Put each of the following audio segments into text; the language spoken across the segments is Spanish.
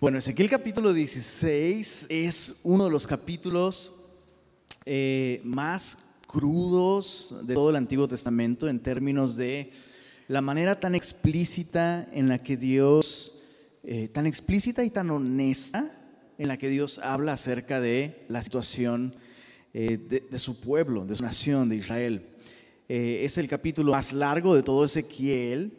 Bueno, Ezequiel capítulo 16 es uno de los capítulos eh, más crudos de todo el Antiguo Testamento en términos de la manera tan explícita en la que Dios, eh, tan explícita y tan honesta en la que Dios habla acerca de la situación eh, de, su pueblo, de su nación, de Israel. es el capítulo más largo de todo Ezequiel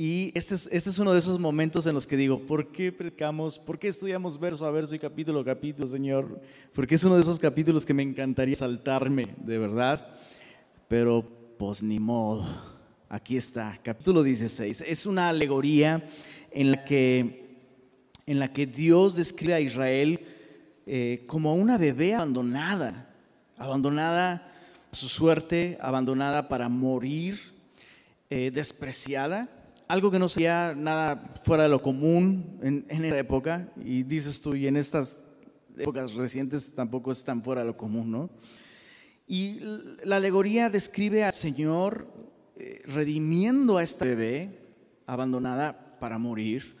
y este es, uno de esos momentos en los que digo, ¿por qué predicamos? ¿Por qué estudiamos verso a verso y capítulo a capítulo, Señor? Porque es uno de esos capítulos que me encantaría saltarme, de verdad. Pero pues ni modo. Aquí está, capítulo 16. Es una alegoría en la que, en la que Dios describe a Israel eh, como una bebé abandonada, abandonada a su suerte, abandonada para morir, eh, despreciada algo que no sería nada fuera de lo común en, esa época, y dices tú, y en estas épocas recientes tampoco es tan fuera de lo común, ¿no? Y la alegoría describe al Señor eh, redimiendo a esta bebé abandonada para morir,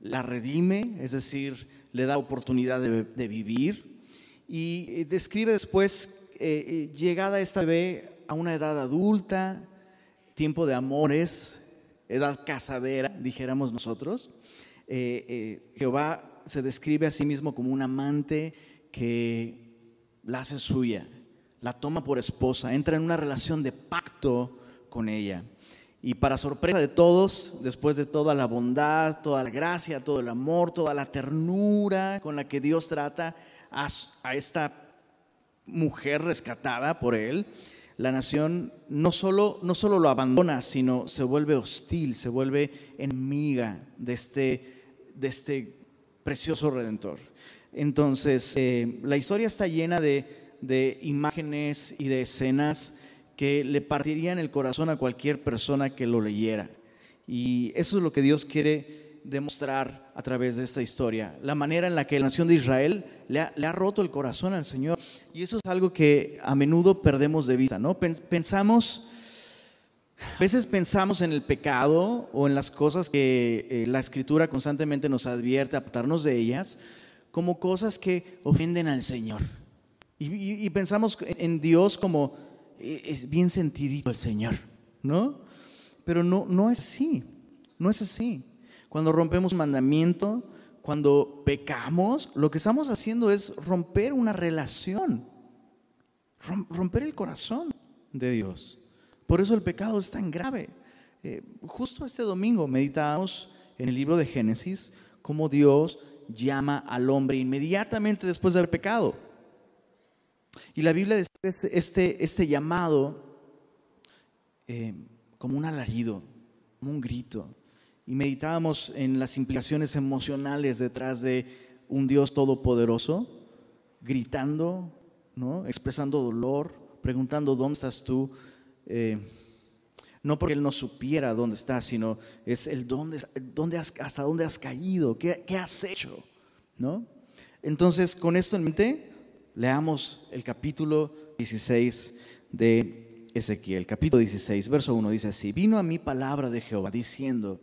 la redime, es decir, le da oportunidad de, vivir, y eh, describe después eh, llegada esta bebé a una edad adulta, tiempo de amores, edad casadera, dijéramos nosotros. Eh, eh, Jehová se describe a sí mismo como un amante que la hace suya, la toma por esposa, entra en una relación de pacto con ella. Y para sorpresa de todos, después de toda la bondad, toda la gracia, todo el amor, toda la ternura con la que Dios trata a, a esta mujer rescatada por él, la nación no solo, no solo lo abandona, sino se vuelve hostil, se vuelve enemiga de este, de este precioso redentor. Entonces, eh, la historia está llena de, imágenes y de escenas que le partirían el corazón a cualquier persona que lo leyera. Y eso es lo que Dios quiere demostrar a través de esta historia. La manera en la que la nación de Israel le ha roto el corazón al Señor. Y eso es algo que a menudo perdemos de vista, ¿no? Pensamos, a veces pensamos en el pecado o en las cosas que eh, la escritura constantemente nos advierte, apartarnos de ellas, como cosas que ofenden al Señor. Y, pensamos en Dios como eh, es bien sentidito el Señor, ¿no? Pero no, no es así, no es así. Cuando rompemos mandamiento, cuando pecamos, lo que estamos haciendo es romper una relación, romper el corazón de Dios. Por eso el pecado es tan grave. Eh, justo este domingo meditamos en el libro de Génesis cómo Dios llama al hombre inmediatamente después del pecado. Y la Biblia describe este, este llamado eh, como un alarido, como un grito y meditábamos en las implicaciones emocionales detrás de un Dios todopoderoso, gritando, ¿no? expresando dolor, preguntando dónde estás tú. Eh, no porque Él no supiera dónde estás, sino es el dónde, dónde hasta dónde has caído, qué, qué has hecho. ¿no? Entonces, con esto en mente, leamos el capítulo 16 de Ezequiel. Capítulo 16, verso 1 dice así, vino a mí palabra de Jehová diciendo,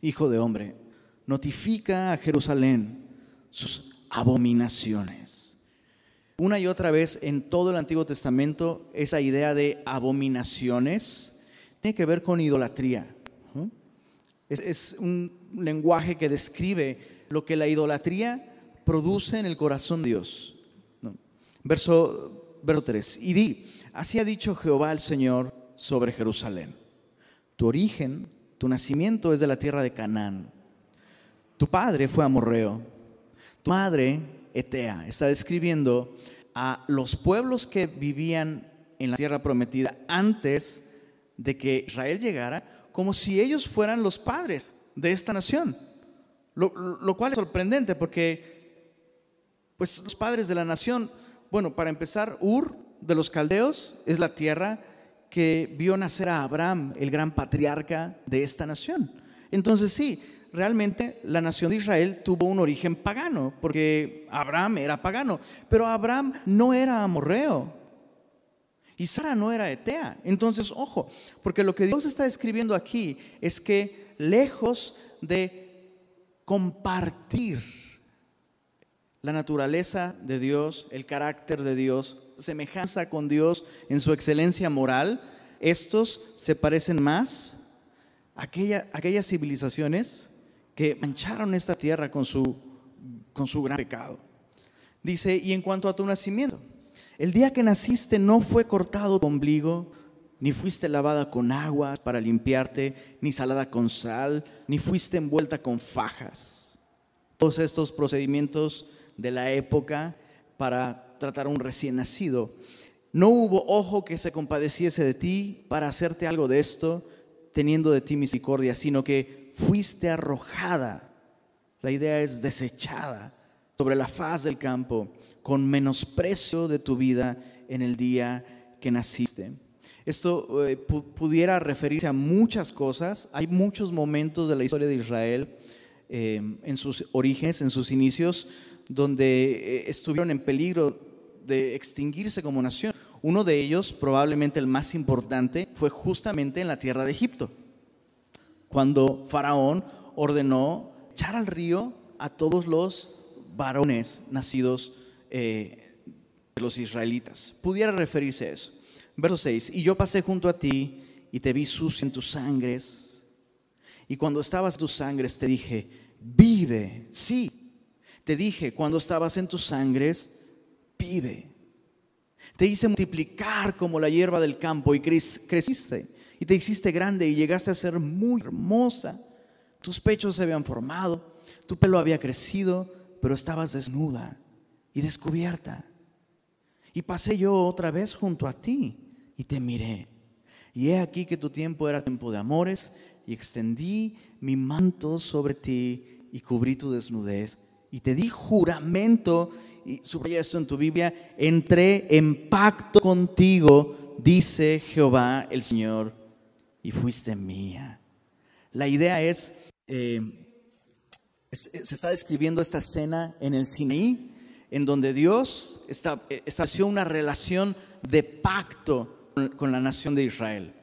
hijo de hombre, notifica a Jerusalén sus abominaciones. Una y otra vez en todo el Antiguo Testamento esa idea de abominaciones tiene que ver con idolatría. Es, un lenguaje que describe lo que la idolatría produce en el corazón de Dios. Verso, verso 3. Y di, así ha dicho Jehová el Señor sobre Jerusalén. Tu origen tu nacimiento es de la tierra de Canaán. Tu padre fue amorreo. Tu madre, Etea, está describiendo a los pueblos que vivían en la tierra prometida antes de que Israel llegara, como si ellos fueran los padres de esta nación. Lo, lo, cual es sorprendente porque, pues, los padres de la nación, bueno, para empezar, Ur de los caldeos es la tierra que vio nacer a Abraham, el gran patriarca de esta nación. Entonces sí, realmente la nación de Israel tuvo un origen pagano, porque Abraham era pagano, pero Abraham no era amorreo. Y Sara no era etea. Entonces, ojo, porque lo que Dios está escribiendo aquí es que lejos de compartir la naturaleza de Dios, el carácter de Dios, semejanza con Dios en su excelencia moral, estos se parecen más a aquellas civilizaciones que mancharon esta tierra con su, con su gran pecado. Dice, y en cuanto a tu nacimiento, el día que naciste no fue cortado tu ombligo, ni fuiste lavada con agua para limpiarte, ni salada con sal, ni fuiste envuelta con fajas. Todos estos procedimientos de la época para tratar a un recién nacido. No hubo ojo que se compadeciese de ti para hacerte algo de esto, teniendo de ti misericordia, sino que fuiste arrojada. La idea es desechada sobre la faz del campo, con menosprecio de tu vida en el día que naciste. Esto eh, pudiera referirse a muchas cosas. Hay muchos momentos de la historia de Israel eh, en sus orígenes, en sus inicios, donde eh, estuvieron en peligro de extinguirse como nación. Uno de ellos, probablemente el más importante, fue justamente en la tierra de Egipto, cuando Faraón ordenó echar al río a todos los varones nacidos de los israelitas. Pudiera referirse a eso. Verso 6, y yo pasé junto a ti y te vi sucio en tus sangres. Y cuando estabas en tus sangres te dije, vive, sí. Te dije, cuando estabas en tus sangres, vive. Te hice multiplicar como la hierba del campo y creciste. Y te hiciste grande y llegaste a ser muy hermosa. Tus pechos se habían formado, tu pelo había crecido, pero estabas desnuda y descubierta. Y pasé yo otra vez junto a ti y te miré. Y he aquí que tu tiempo era tiempo de amores y extendí mi manto sobre ti y cubrí tu desnudez y te di juramento y subraya esto en tu Biblia, entré en pacto contigo, dice Jehová el Señor, y fuiste mía. La idea es, eh, se está describiendo esta escena en el Sinaí, en donde Dios eh, estableció una relación de pacto con la nación de Israel.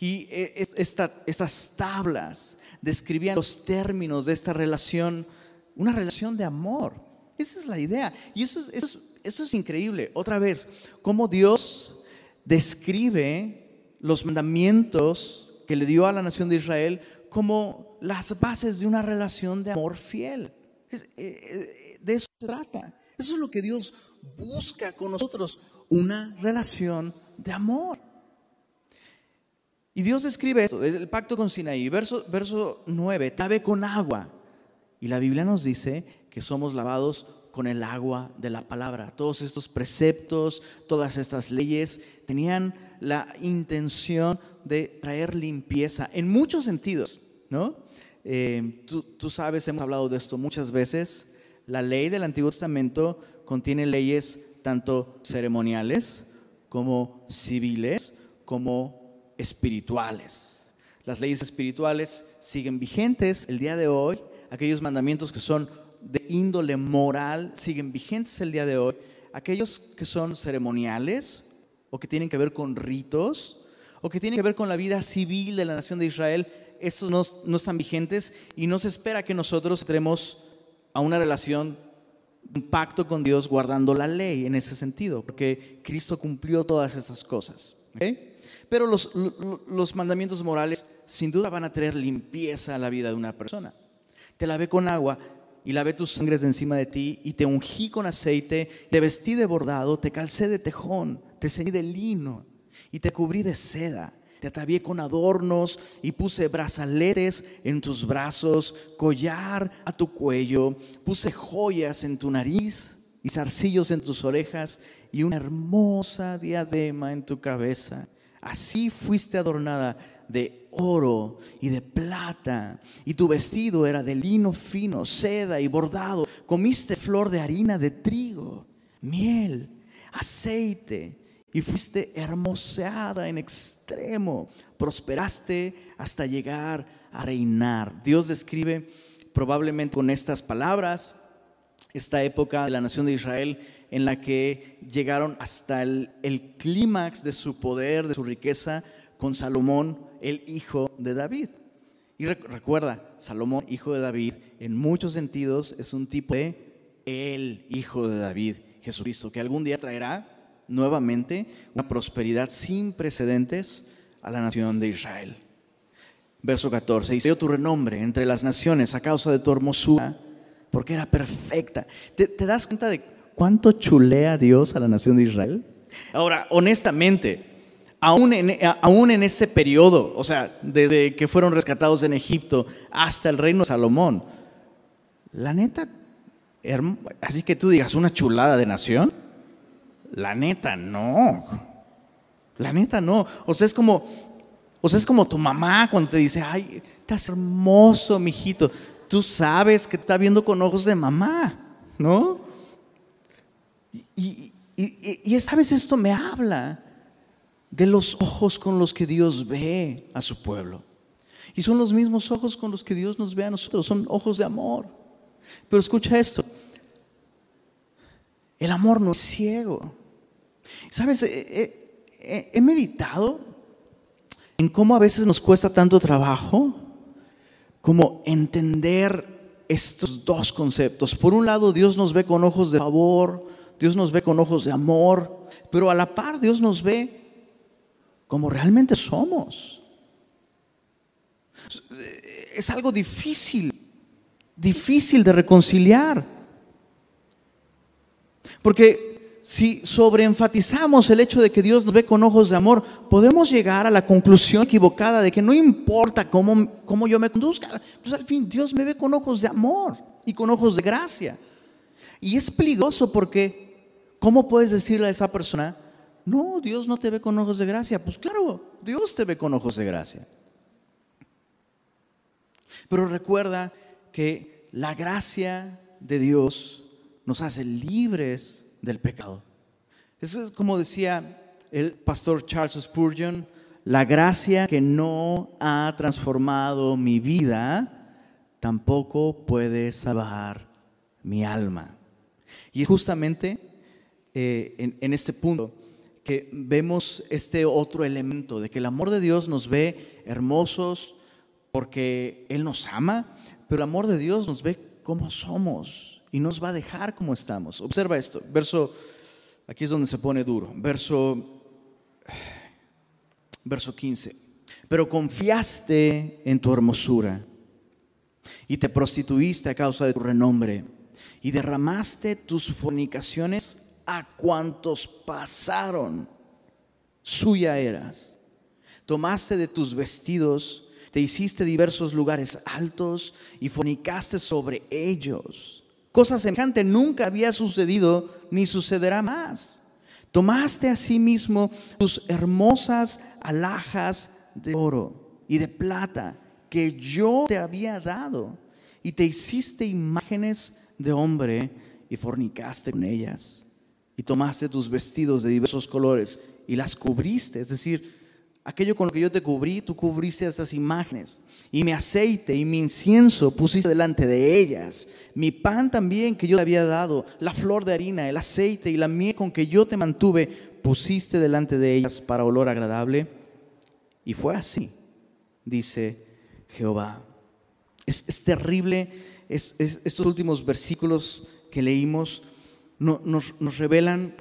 Y eh, estas tablas describían los términos de esta relación, una relación de amor. Esa es la idea. Y eso es, eso es increíble. Otra vez, cómo Dios describe los mandamientos que le dio a la nación de Israel como las bases de una relación de amor fiel. Eh, eh, de eso se trata. Eso es lo que Dios busca con nosotros, una relación de amor. Y Dios escribe eso, el pacto con Sinaí, verso, verso 9, lave con agua. Y la Biblia nos dice que somos lavados con el agua de la palabra. Todos estos preceptos, todas estas leyes tenían la intención de traer limpieza en muchos sentidos, ¿no? Eh, tú, tú sabes, hemos hablado de esto muchas veces. La ley del Antiguo Testamento contiene leyes tanto ceremoniales como civiles, como espirituales. Las leyes espirituales siguen vigentes el día de hoy. Aquellos mandamientos que son de índole moral siguen vigentes el día de hoy. Aquellos que son ceremoniales o que tienen que ver con ritos o que tienen que ver con la vida civil de la nación de Israel, esos no, no están vigentes y no se espera que nosotros entremos a una relación un pacto con Dios guardando la ley en ese sentido, porque Cristo cumplió todas esas cosas. Pero los, los mandamientos morales sin duda van a traer limpieza a la vida de una persona. Te lavé con agua y lavé tus sangres de encima de ti y te ungí con aceite, te vestí de bordado, te calcé de tejón, te ceñí de lino y te cubrí de seda te atavié con adornos y puse brazaletes en tus brazos, collar a tu cuello, puse joyas en tu nariz y zarcillos en tus orejas y una hermosa diadema en tu cabeza. Así fuiste adornada de oro y de plata, y tu vestido era de lino fino, seda y bordado. Comiste flor de harina de trigo, miel, aceite y fuiste hermoseada en extremo, prosperaste hasta llegar a reinar. Dios describe probablemente con estas palabras esta época de la nación de Israel en la que llegaron hasta el, clímax de su poder, de su riqueza, con Salomón, el hijo de David. Y recuerda, Salomón, hijo de David, en muchos sentidos es un tipo de el hijo de David, Jesucristo, que algún día traerá nuevamente una prosperidad sin precedentes a la nación de Israel. Verso 14, y tu renombre entre las naciones a causa de tu hermosura, porque era perfecta. ¿Te, das cuenta de cuánto chulea Dios a la nación de Israel? Ahora, honestamente, aún en, aún en ese periodo, o sea, desde que fueron rescatados en Egipto hasta el reino de Salomón, la neta, así que tú digas una chulada de nación, la neta no. La neta no. O sea, es como, o sea, es como tu mamá cuando te dice, ay, estás hermoso, mijito. Tú sabes que te está viendo con ojos de mamá, ¿no? Y, y, y, esto me habla de los ojos con los que Dios ve a su pueblo. Y son los mismos ojos con los que Dios nos ve a nosotros, son ojos de amor. Pero escucha esto, el amor no es ciego. Sabes, he, meditado en cómo a veces nos cuesta tanto trabajo como entender estos dos conceptos. Por un lado, Dios nos ve con ojos de favor, Dios nos ve con ojos de amor, pero a la par Dios nos ve como realmente somos. Es algo difícil, difícil de reconciliar. Porque si sobreenfatizamos el hecho de que Dios nos ve con ojos de amor, podemos llegar a la conclusión equivocada de que no importa cómo, cómo yo me conduzca, pues al fin Dios me ve con ojos de amor y con ojos de gracia. Y es peligroso porque, ¿cómo puedes decirle a esa persona, no, Dios no te ve con ojos de gracia? Pues claro, Dios te ve con ojos de gracia. Pero recuerda que la gracia de Dios nos hace libres del pecado. Eso es como decía el pastor Charles Spurgeon, la gracia que no ha transformado mi vida tampoco puede salvar mi alma. Y justamente eh, en este punto que vemos este otro elemento de que el amor de Dios nos ve hermosos porque Él nos ama, pero el amor de Dios nos ve como somos y nos va a dejar como estamos. Observa esto, verso, aquí es donde se pone duro, verso, verso 15. Pero confiaste en tu hermosura y te prostituiste a causa de tu renombre y derramaste tus fornicaciones a cuantos pasaron. Suya eras. Tomaste de tus vestidos, te hiciste diversos lugares altos y fornicaste sobre ellos Cosa semejante nunca había sucedido ni sucederá más. Tomaste a sí tus hermosas alhajas de oro y de plata que yo te había dado y te hiciste imágenes de hombre y fornicaste con ellas. Y tomaste tus vestidos de diversos colores y las cubriste, es decir, aquello con lo que yo te cubrí, tú cubriste estas imágenes y mi aceite y mi incienso pusiste delante de ellas. Mi pan también que yo te había dado, la flor de harina, el aceite y la miel con que yo te mantuve, pusiste delante de ellas para olor agradable. Y fue así, dice Jehová. Es, terrible, estos últimos versículos que leímos nos, revelan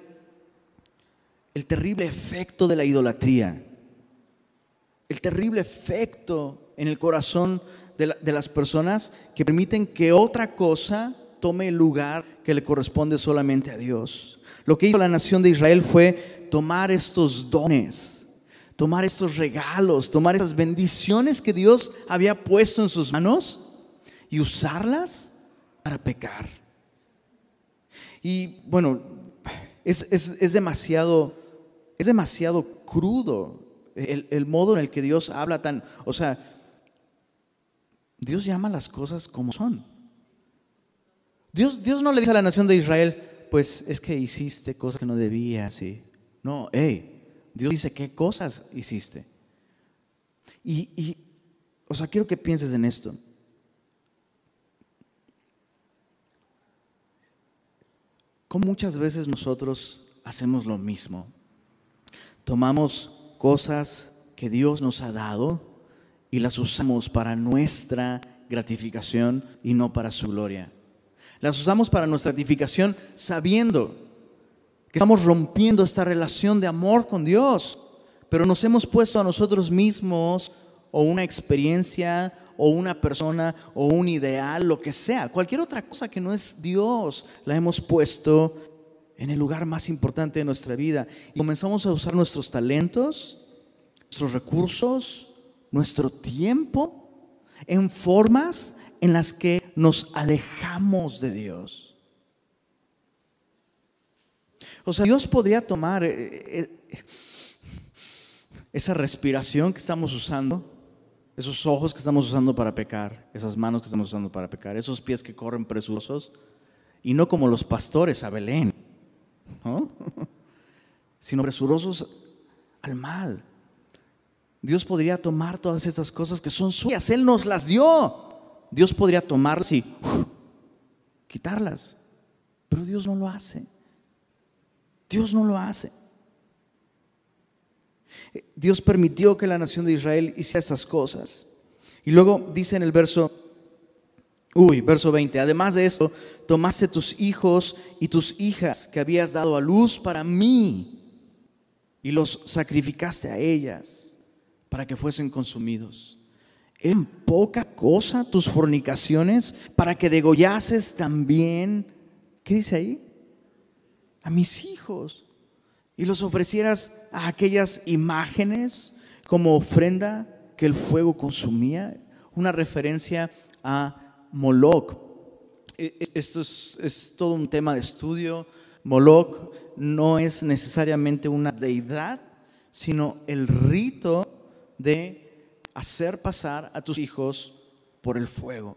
el terrible efecto de la idolatría, el terrible efecto en el corazón de, las personas que permiten que otra cosa tome el lugar que le corresponde solamente a Dios. Lo que hizo la nación de Israel fue tomar estos dones, tomar estos regalos, tomar esas bendiciones que Dios había puesto en sus manos y usarlas para pecar. Y bueno, es, es demasiado, es demasiado crudo el, el, modo en el que Dios habla tan, o sea, Dios llama las cosas como son. Dios, Dios no le dice a la nación de Israel, pues es que hiciste cosas que no debías. ¿sí? No, hey, Dios dice qué cosas hiciste. Y, y, o sea, quiero que pienses en esto. Como muchas veces nosotros hacemos lo mismo. Tomamos cosas que Dios nos ha dado y las usamos para nuestra gratificación y no para su gloria. Las usamos para nuestra gratificación sabiendo que estamos rompiendo esta relación de amor con Dios, pero nos hemos puesto a nosotros mismos o una experiencia o una persona o un ideal, lo que sea, cualquier otra cosa que no es Dios, la hemos puesto en el lugar más importante de nuestra vida. Y comenzamos a usar nuestros talentos, nuestros recursos, nuestro tiempo en formas en las que nos alejamos de Dios. O sea, Dios podría tomar eh, eh, esa respiración que estamos usando, esos ojos que estamos usando para pecar, esas manos que estamos usando para pecar, esos pies que corren presurosos, y no como los pastores a Belén, sino presurosos al mal. Dios podría tomar todas esas cosas que son suyas, Él nos las dio. Dios podría tomarlas y quitarlas, pero Dios no lo hace. Dios no lo hace. Dios permitió que la nación de Israel hiciera esas cosas. Y luego dice en el verso, uy, verso 20, además de esto, tomaste tus hijos y tus hijas que habías dado a luz para mí y los sacrificaste a ellas para que fuesen consumidos. En poca cosa tus fornicaciones para que degollases también, ¿qué dice ahí? A mis hijos. Y los ofrecieras a aquellas imágenes como ofrenda que el fuego consumía. Una referencia a Moloch. E, e, esto es, todo un tema de estudio. Moloch no es necesariamente una deidad, sino el rito de hacer pasar a tus hijos por el fuego.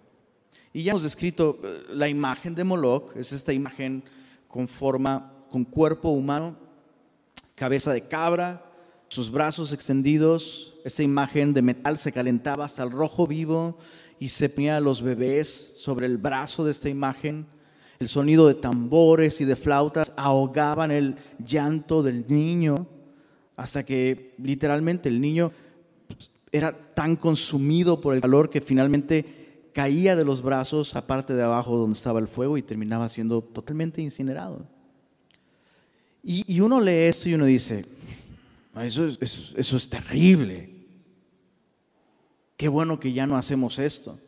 Y ya hemos descrito eh, la imagen de Moloch, es esta imagen con forma, con cuerpo humano, cabeza de cabra, sus brazos extendidos, esta imagen de metal se calentaba hasta el rojo vivo y se ponía a los bebés sobre el brazo de esta imagen. El sonido de tambores y de flautas ahogaban el llanto del niño hasta que literalmente el niño era tan consumido por el calor que finalmente caía de los brazos a parte de abajo donde estaba el fuego y terminaba siendo totalmente incinerado. Y, uno lee esto y uno dice, eso eso es terrible. Qué bueno que ya no hacemos esto.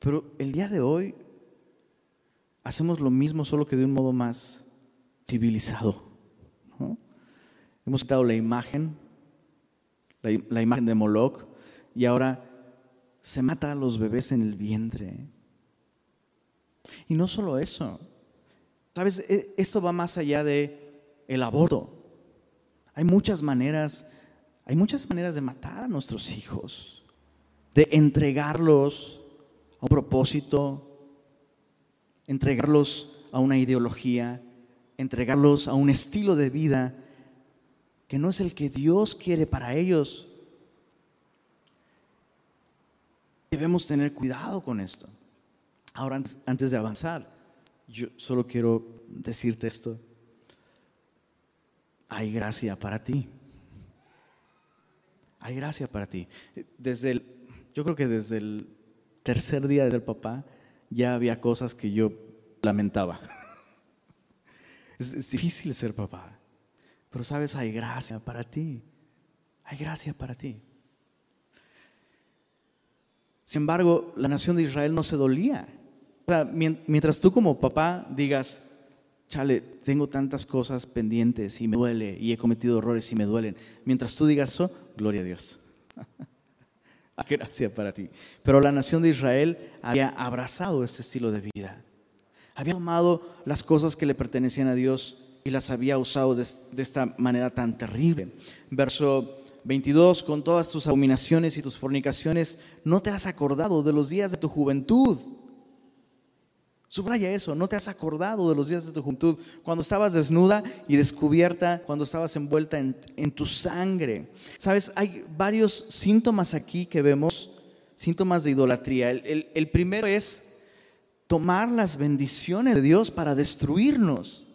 Pero el día de hoy hacemos lo mismo, solo que de un modo más civilizado. Hemos quitado la imagen, la, la imagen de Moloch, y ahora se mata a los bebés en el vientre. Y no solo eso, sabes, e, esto va más allá de el aborto. Hay muchas maneras, hay muchas maneras de matar a nuestros hijos, de entregarlos a un propósito, entregarlos a una ideología, entregarlos a un estilo de vida que no es el que Dios quiere para ellos. Debemos tener cuidado con esto. Ahora, antes, de avanzar, yo solo quiero decirte esto. Hay gracia para ti. Hay gracia para ti. Desde el, yo creo que desde el tercer día del papá ya había cosas que yo lamentaba. Es, es difícil ser papá, pero sabes, hay gracia para ti. Hay gracia para ti. Sin embargo, la nación de Israel no se dolía. O sea, mientras tú como papá digas, chale, tengo tantas cosas pendientes y me duele y he cometido errores y me duelen. Mientras tú digas eso, gloria a Dios. Gracias para ti. Pero la nación de Israel había abrazado este estilo de vida. Había tomado las cosas que le pertenecían a Dios y las había usado de, de esta manera tan terrible. Verso 22, con todas tus abominaciones y tus fornicaciones, no te has acordado de los días de tu juventud. Subraya eso, no te has acordado de los días de tu juventud, cuando estabas desnuda y descubierta, cuando estabas envuelta en, tu sangre. Sabes, hay varios síntomas aquí que vemos, síntomas de idolatría. El, el primero es tomar las bendiciones de Dios para destruirnos.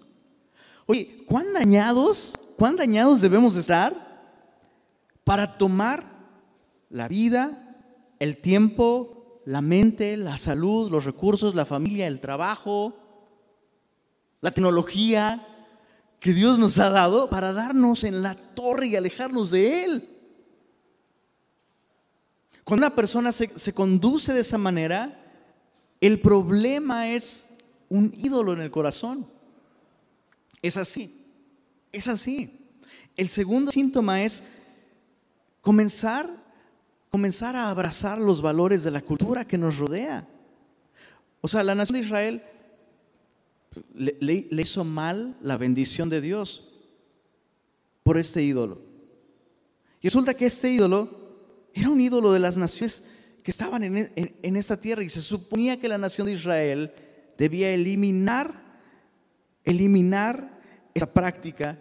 Oye, ¿cuán dañados, cuán dañados debemos estar para tomar la vida, el tiempo, la mente, la salud, los recursos, la familia, el trabajo, la tecnología que Dios nos ha dado para darnos en la torre y alejarnos de Él. Cuando una persona se, se conduce de esa manera, el problema es un ídolo en el corazón. Es así, es así. El segundo síntoma es comenzar, comenzar a abrazar los valores de la cultura que nos rodea. O sea, la nación de Israel le, hizo mal la bendición de Dios por este ídolo. Y resulta que este ídolo era un ídolo de las naciones que estaban en, esta tierra y se suponía que la nación de Israel debía eliminar, eliminar esa práctica,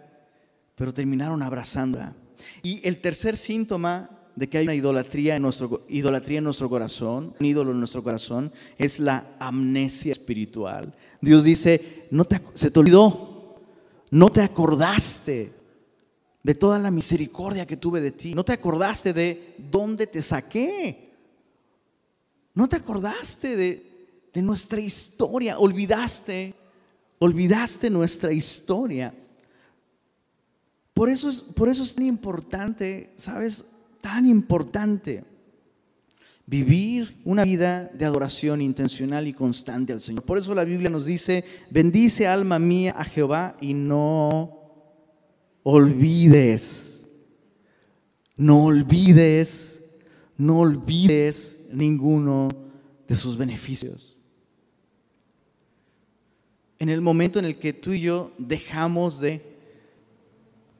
pero terminaron abrazándola. Y el tercer síntoma de que hay una idolatría en nuestro, idolatría en nuestro corazón, un ídolo en nuestro corazón, es la amnesia espiritual. Dios dice, no te, se te olvidó, no te acordaste de toda la misericordia que tuve de ti, no te acordaste de dónde te saqué. ¿No te acordaste de, nuestra historia? Olvidaste, olvidaste nuestra historia. Por eso, es, por eso es tan importante, ¿sabes? Tan importante vivir una vida de adoración intencional y constante al Señor. Por eso la Biblia nos dice, bendice alma mía a Jehová y no olvides, no olvides, no olvides ninguno de sus beneficios. En el momento en el que tú y yo dejamos de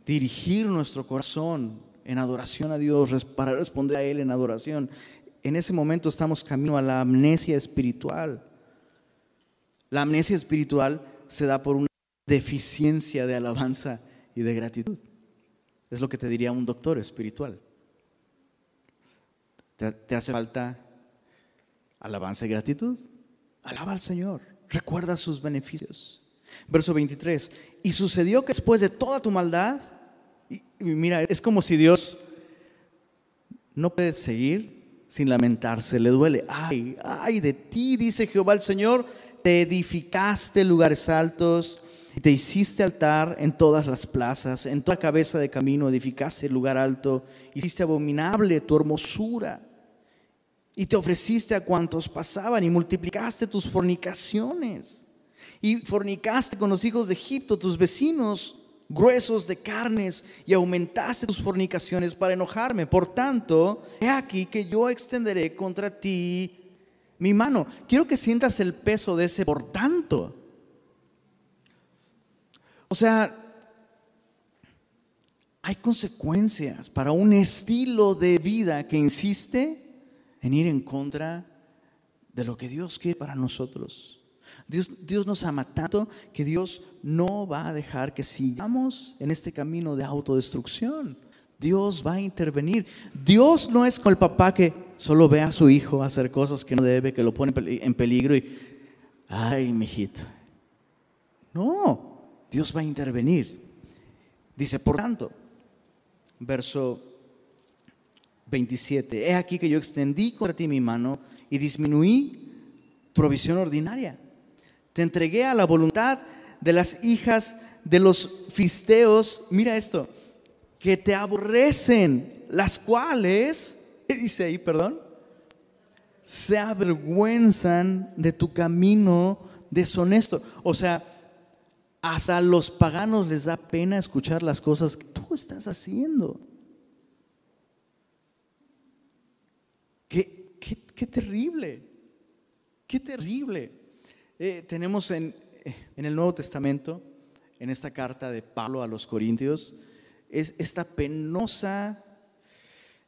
dirigir nuestro corazón en adoración a Dios, para responder a Él en adoración, en ese momento estamos camino a la amnesia espiritual. La amnesia espiritual se da por una deficiencia de alabanza y de gratitud. Es lo que te diría un doctor espiritual. ¿Te, hace falta alabanza y gratitud? Alaba al Señor, recuerda sus beneficios. Verso 23, y sucedió que después de toda tu maldad, y, mira, es como si Dios no puede seguir sin lamentarse, le duele. Ay, ay de ti, dice Jehová el Señor, te edificaste lugares altos te hiciste altar en todas las plazas, en toda cabeza de camino edificaste lugar alto, hiciste abominable tu hermosura y te ofreciste a cuantos pasaban y multiplicaste tus fornicaciones. Y fornicaste con los hijos de Egipto, tus vecinos gruesos de carnes, y aumentaste tus fornicaciones para enojarme. Por tanto, he aquí que yo extenderé contra ti mi mano. Quiero que sientas el peso de ese por tanto. O sea, hay consecuencias para un estilo de vida que insiste en ir en contra de lo que Dios quiere para nosotros. Dios, nos ama tanto que Dios no va a dejar que sigamos en este camino de autodestrucción. Dios va a intervenir. Dios no es con el papá que solo ve a su hijo hacer cosas que no debe, que lo pone en peligro y, ay, mijito. No, Dios va a intervenir. Dice, por tanto, verso 27. He aquí que yo extendí contra ti mi mano y disminuí provisión ordinaria. Te entregué a la voluntad de las hijas de los fisteos, mira esto, que te aborrecen, las cuales, dice ahí, perdón? Se avergüenzan de tu camino deshonesto. O sea, hasta los paganos les da pena escuchar las cosas que tú estás haciendo. Qué, terrible, qué terrible. Eh, tenemos en, en, el Nuevo Testamento, en esta carta de Pablo a los Corintios, es esta penosa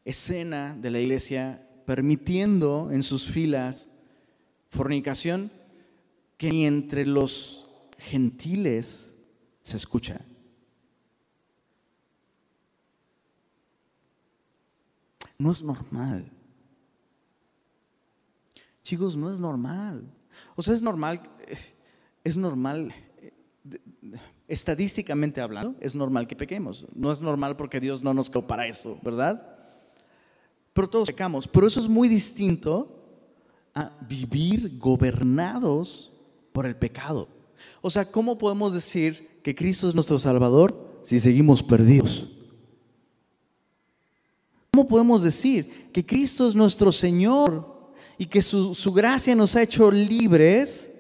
escena de la iglesia permitiendo en sus filas fornicación que ni entre los gentiles se escucha. No es normal. Chicos, no es normal. O sea, es normal, eh, es normal, eh, estadísticamente hablando, es normal que pequemos. No es normal porque Dios no nos creó para eso, ¿verdad? pero todos pecamos. Pero eso es muy distinto a vivir gobernados por el pecado. O sea, ¿cómo podemos decir que Cristo es nuestro Salvador si seguimos perdidos? ¿Cómo podemos decir que Cristo es nuestro Señor y que su, su gracia nos ha hecho libres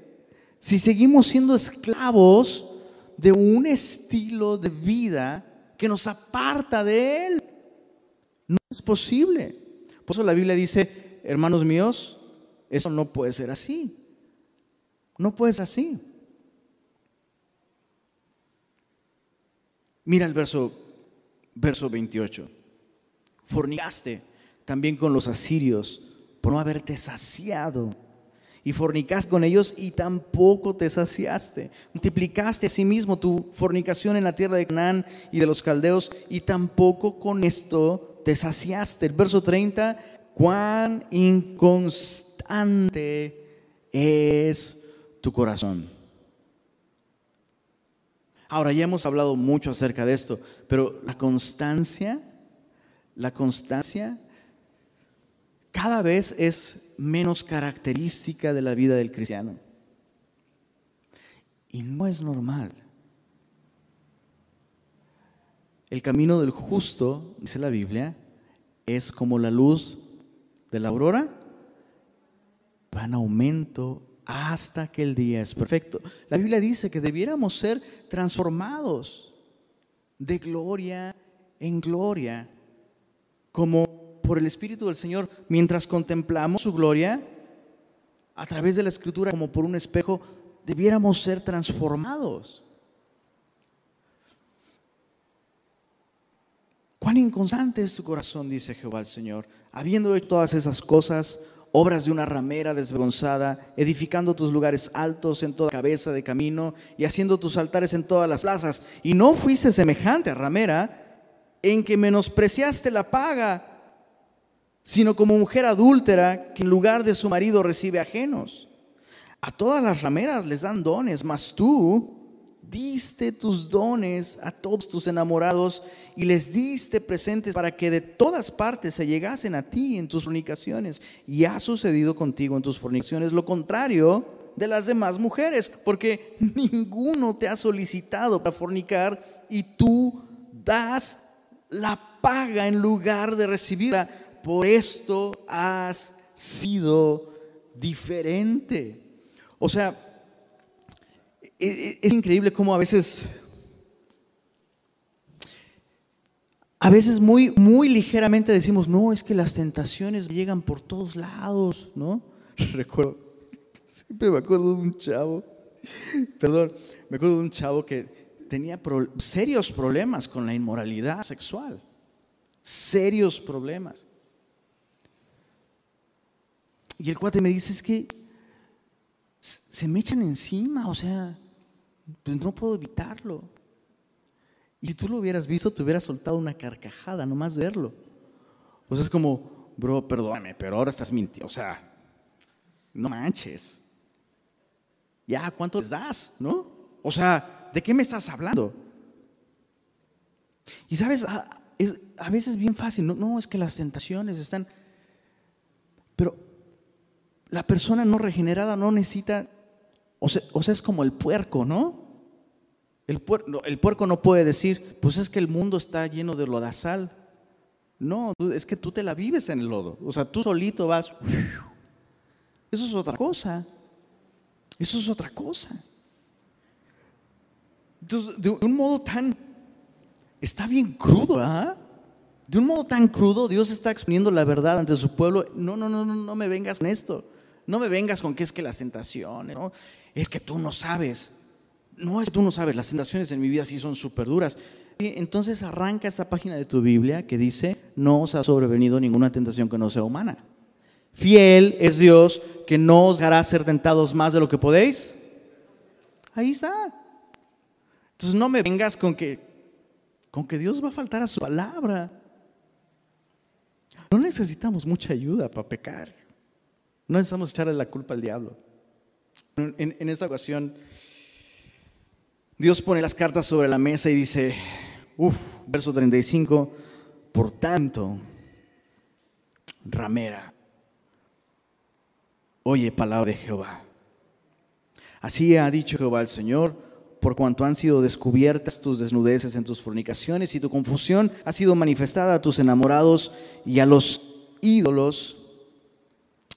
si seguimos siendo esclavos de un estilo de vida que nos aparta de Él? No es posible. Por eso la Biblia dice, hermanos míos, eso no puede ser así. No puede ser así. Mira el verso, verso 28. Fornicaste también con los asirios por no haberte saciado. Y fornicaste con ellos y tampoco te saciaste. Multiplicaste asimismo tu fornicación en la tierra de Canaán y de los caldeos y tampoco con esto te saciaste. El verso 30, cuán inconstante es tu corazón. Ahora ya hemos hablado mucho acerca de esto, pero la constancia, la constancia cada vez es menos característica de la vida del cristiano. Y no es normal. El camino del justo, dice la Biblia, es como la luz de la aurora, va en aumento hasta que el día es perfecto. La Biblia dice que debiéramos ser transformados de gloria en gloria, como por el Espíritu del Señor, mientras contemplamos su gloria, a través de la Escritura, como por un espejo, debiéramos ser transformados. Cuán inconstante es tu corazón, dice Jehová el Señor, habiendo hecho todas esas cosas, obras de una ramera desbronzada, edificando tus lugares altos en toda cabeza de camino y haciendo tus altares en todas las plazas. Y no fuiste semejante a ramera en que menospreciaste la paga, sino como mujer adúltera que en lugar de su marido recibe ajenos. A todas las rameras les dan dones, mas tú diste tus dones a todos tus enamorados y les diste presentes para que de todas partes se llegasen a ti en tus fornicaciones. Y ha sucedido contigo en tus fornicaciones lo contrario de las demás mujeres, porque ninguno te ha solicitado para fornicar y tú das la paga en lugar de recibirla. Por esto has sido diferente. O sea, e, e, es increíble cómo a veces, a veces muy, muy ligeramente decimos, no, es que las tentaciones llegan por todos lados, ¿no? Recuerdo, siempre me acuerdo de un chavo, perdón, me acuerdo de un chavo que tenía serios problemas con la inmoralidad sexual, serios problemas. Y el cuate me dice, es que se me echan encima, o sea, pues no puedo evitarlo. Y si tú lo hubieras visto, te hubieras soltado una carcajada, nomás verlo. O sea, es como, bro, perdóname, pero ahora estás mintiendo. O sea, no manches. Ya, ¿cuánto les das? ¿No? O sea, ¿de qué me estás hablando? Y sabes, a, es, a veces es bien fácil. No, no, es que las tentaciones están. Pero la persona no regenerada no necesita o sea, es como el puerco, ¿no? El, puerco no puede decir, pues es que el mundo está lleno de lodazal. No, es que tú te la vives en el lodo. O sea, tú solito vas. Eso es otra cosa. Eso es otra cosa. Entonces, de un modo tan. Está bien crudo, ¿ah? De un modo tan crudo, Dios está exponiendo la verdad ante su pueblo. No, no, no, no, no me vengas con esto. No me vengas con que es que las tentaciones, ¿no? es que tú no sabes. No es que tú no sabes, las tentaciones en mi vida sí son súper duras. Entonces arranca esta página de tu Biblia que dice, no os ha sobrevenido ninguna tentación que no sea humana. Fiel es Dios que no os hará ser tentados más de lo que podéis. Ahí está. Entonces no me vengas con que, con que Dios va a faltar a su palabra. No necesitamos mucha ayuda para pecar. No necesitamos echarle la culpa al diablo. En, esta ocasión, Dios pone las cartas sobre la mesa y dice, uff, verso 35, por tanto, ramera. Oye palabra de Jehová. Así ha dicho Jehová el Señor, por cuanto han sido descubiertas tus desnudeces en tus fornicaciones y tu confusión ha sido manifestada a tus enamorados y a los ídolos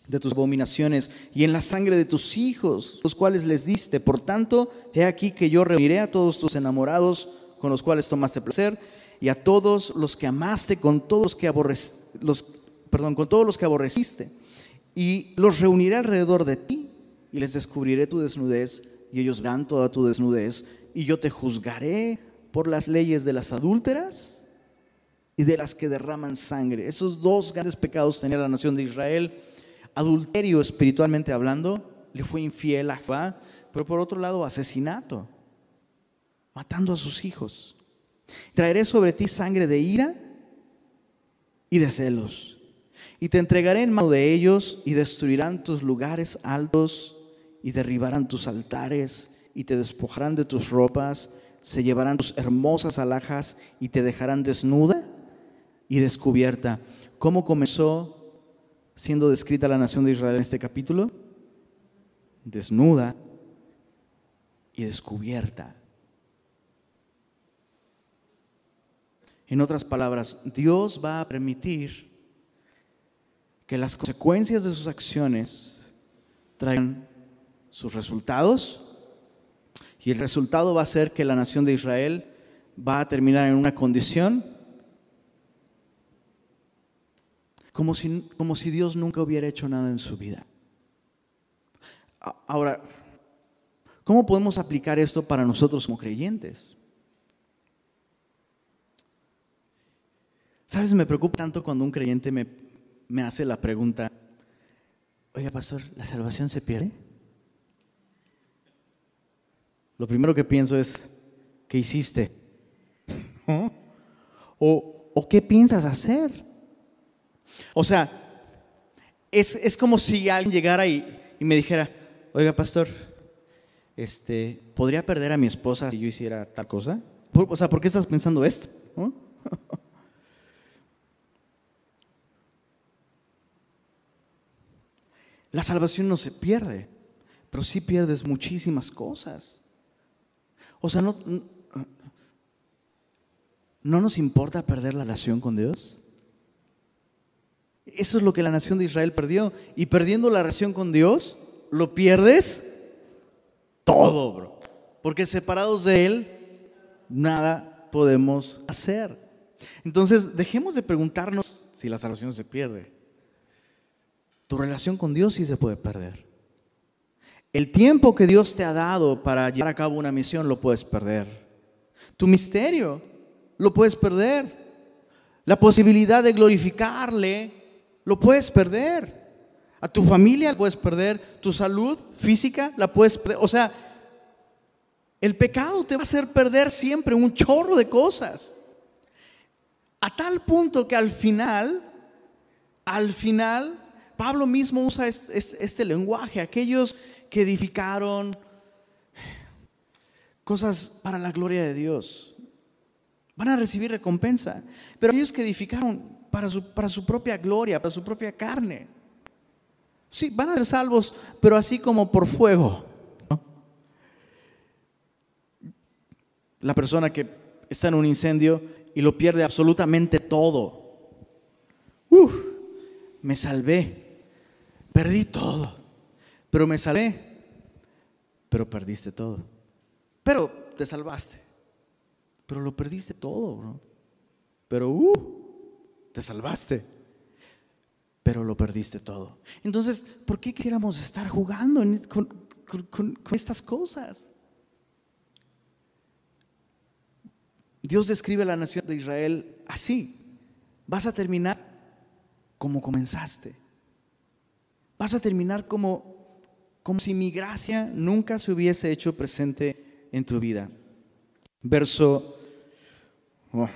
de tus abominaciones y en la sangre de tus hijos, los cuales les diste. Por tanto, he aquí que yo reuniré a todos tus enamorados con los cuales tomaste placer y a todos los que amaste con todos los que los, perdón, con todos los que aborreciste y los reuniré alrededor de ti y les descubriré tu desnudez y ellos verán toda tu desnudez y yo te juzgaré por las leyes de las adúlteras y de las que derraman sangre. Esos dos grandes pecados tenía la nación de Israel adulterio espiritualmente hablando, le fue infiel a Jehová, pero por otro lado asesinato, matando a sus hijos. Traeré sobre ti sangre de ira y de celos, y te entregaré en mano de ellos y destruirán tus lugares altos y derribarán tus altares y te despojarán de tus ropas, se llevarán tus hermosas alhajas y te dejarán desnuda y descubierta. ¿Cómo comenzó siendo descrita la nación de Israel en este capítulo? Desnuda y descubierta. En otras palabras, Dios va a permitir que las consecuencias de sus acciones traigan sus resultados y el resultado va a ser que la nación de Israel va a terminar en una condición como si, como si Dios nunca hubiera hecho nada en su vida. Ahora, ¿cómo podemos aplicar esto para nosotros como creyentes? ¿Sabes? Me preocupa tanto cuando un creyente me, me hace la pregunta, oiga, pastor, ¿la salvación se pierde? Lo primero que pienso es, ¿qué hiciste? ¿O, ¿O qué piensas hacer? O sea, es, como si alguien llegara y, me dijera, oiga, pastor, este, ¿podría perder a mi esposa si yo hiciera tal cosa? O sea, ¿por qué estás pensando esto? La salvación no se pierde, pero sí pierdes muchísimas cosas. O sea, no, no nos importa perder la relación con Dios. Eso es lo que la nación de Israel perdió. Y perdiendo la relación con Dios, lo pierdes todo, bro. Porque separados de Él, nada podemos hacer. Entonces, dejemos de preguntarnos si la salvación se pierde. Tu relación con Dios sí se puede perder. El tiempo que Dios te ha dado para llevar a cabo una misión lo puedes perder. Tu misterio lo puedes perder. La posibilidad de glorificarle lo puedes perder. A tu familia la puedes perder, tu salud física la puedes perder. O sea, el pecado te va a hacer perder siempre un chorro de cosas. A tal punto que al final, al final, Pablo mismo usa este, este, lenguaje. Aquellos que edificaron cosas para la gloria de Dios van a recibir recompensa. Pero aquellos que edificaron para su, para su propia gloria, para su propia carne. Sí, van a ser salvos, pero así como por fuego. La persona que está en un incendio y lo pierde absolutamente todo. Uf, me salvé, perdí todo, pero me salvé, pero perdiste todo. Pero te salvaste, pero lo perdiste todo, bro. Pero, uh, te salvaste, pero lo perdiste todo. Entonces, ¿por qué quisiéramos estar jugando con, estas cosas? Dios describe a la nación de Israel así. Vas a terminar como comenzaste. Vas a terminar como, como si mi gracia nunca se hubiese hecho presente en tu vida. Verso... Oh,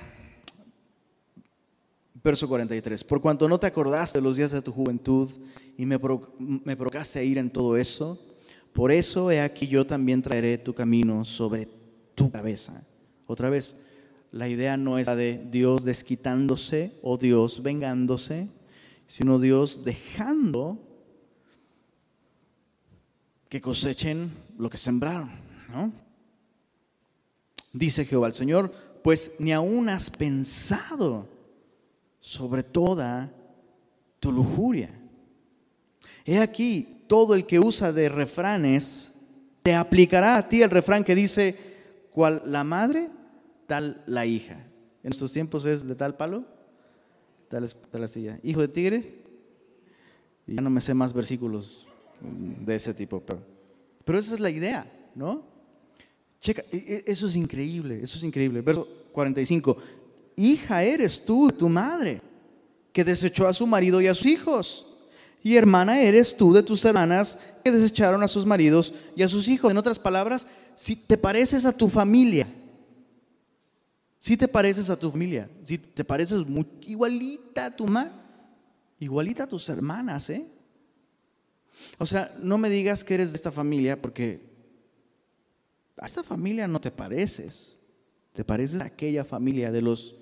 Verso 43. Por cuanto no te acordaste de los días de tu juventud y me, me provocaste a ir en todo eso, por eso he aquí yo también traeré tu camino sobre tu cabeza. Otra vez, la idea no es la de Dios desquitándose o Dios vengándose, sino Dios dejando que cosechen lo que sembraron, ¿no? Dice Jehová el Señor, pues ni aún has pensado sobre toda tu lujuria. He aquí, todo el que usa de refranes, te aplicará a ti el refrán que dice, cual la madre, tal la hija. En estos tiempos es de tal palo, tal, tal silla. Hijo de tigre. Ya no me sé más versículos de ese tipo, pero, pero esa es la idea, ¿no? Checa, e, e, eso es increíble, eso es increíble. Verso 45. Hija eres tú tu madre, que desechó a su marido y a sus hijos. Y hermana eres tú de tus hermanas que desecharon a sus maridos y a sus hijos. En otras palabras, si te pareces a tu familia, si te pareces a tu familia, si te pareces igualita a tu mamá, igualita a tus hermanas, ¿eh? O sea, no me digas que eres de esta familia porque a esta familia no te pareces. Te pareces a aquella familia de los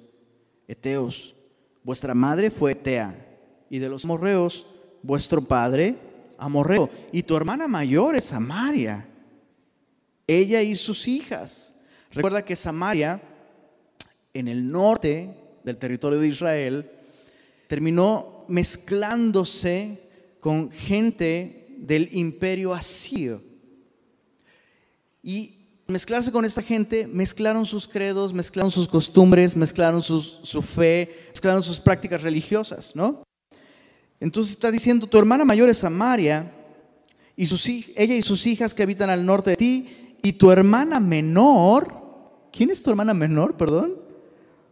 eteos. Vuestra madre fue etea y de los amorreos vuestro padre amorreo y tu hermana mayor es Samaria. Ella y sus hijas. Recuerda que Samaria en el norte del territorio de Israel terminó mezclándose con gente del imperio asirio. Y mezclarse con esta gente, mezclaron sus credos, mezclaron sus costumbres, mezclaron su fe, mezclaron sus prácticas religiosas, ¿no? Entonces está diciendo, tu hermana mayor es Samaria, y sus, ella y sus hijas que habitan al norte de ti, y tu hermana menor, ¿quién es tu hermana menor, perdón?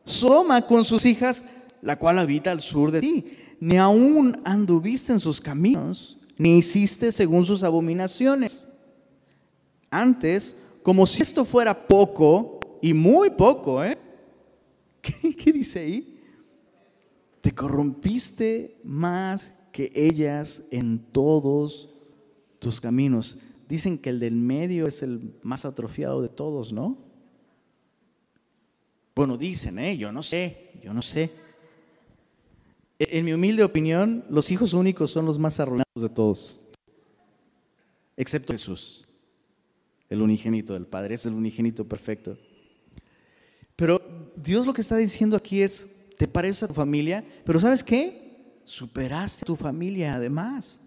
Soma con sus hijas, la cual habita al sur de ti. Ni aún anduviste en sus caminos, ni hiciste según sus abominaciones. Antes, como si esto fuera poco, y muy poco, ¿eh? ¿Qué, dice ahí? te corrompiste más que ellas en todos tus caminos. Dicen que el del medio es el más atrofiado de todos, ¿no? Bueno, dicen, ¿eh? Yo no sé, yo no sé. En mi humilde opinión, los hijos únicos son los más arruinados de todos, excepto Jesús, el unigénito del Padre, es el unigénito perfecto. Pero Dios lo que está diciendo aquí es, te parece a tu familia, pero ¿sabes qué? Superaste a tu familia además,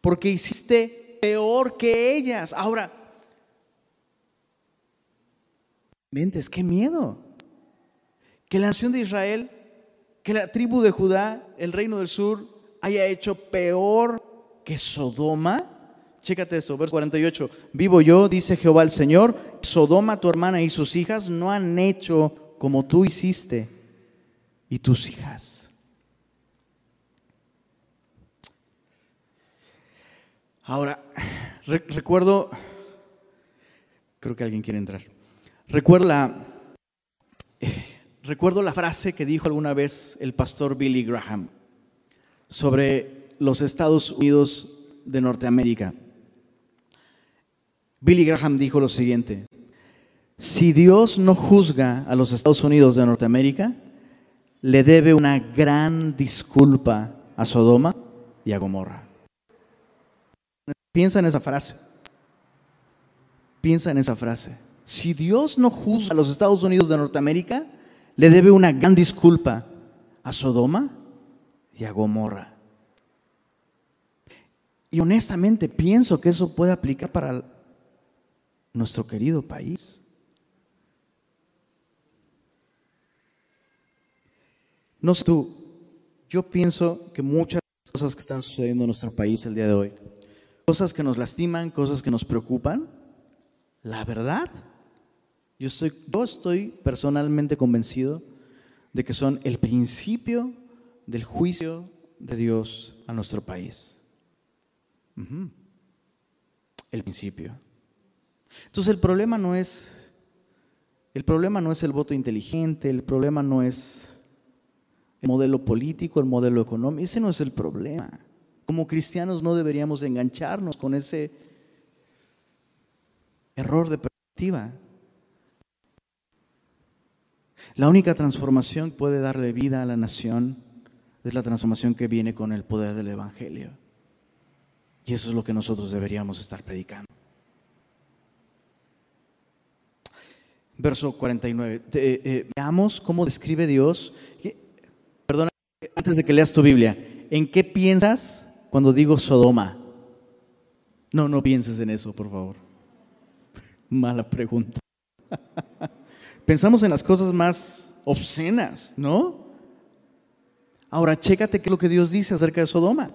porque hiciste peor que ellas. Ahora, mentes, qué miedo. Que la nación de Israel, que la tribu de Judá, el reino del sur, haya hecho peor que Sodoma. Chécate esto, verso 48. Vivo yo, dice Jehová el Señor, Sodoma, tu hermana y sus hijas no han hecho como tú hiciste y tus hijas. Ahora, recuerdo, creo que alguien quiere entrar. Recuerdo la frase que dijo alguna vez el pastor Billy Graham sobre los Estados Unidos de Norteamérica. Billy Graham dijo lo siguiente, si Dios no juzga a los Estados Unidos de Norteamérica, le debe una gran disculpa a Sodoma y a Gomorra. Piensa en esa frase. Piensa en esa frase. Si Dios no juzga a los Estados Unidos de Norteamérica, le debe una gran disculpa a Sodoma y a Gomorra. Y honestamente pienso que eso puede aplicar para nuestro querido país. No sé tú, yo pienso que muchas cosas que están sucediendo en nuestro país el día de hoy, cosas que nos lastiman, cosas que nos preocupan, la verdad, yo estoy, yo estoy personalmente convencido de que son el principio del juicio de Dios a nuestro país. El principio. Entonces el problema no es el problema no es el voto inteligente, el problema no es el modelo político, el modelo económico. Ese no es el problema. Como cristianos no deberíamos engancharnos con ese error de perspectiva. La única transformación que puede darle vida a la nación es la transformación que viene con el poder del Evangelio. Y eso es lo que nosotros deberíamos estar predicando. Verso 49. Eh, veamos cómo describe Dios. Perdona, antes de que leas tu Biblia, ¿en qué piensas cuando digo Sodoma? No, no pienses en eso, por favor. Mala pregunta. Pensamos en las cosas más obscenas, ¿no? Ahora, chécate qué es lo que Dios dice acerca de Sodoma.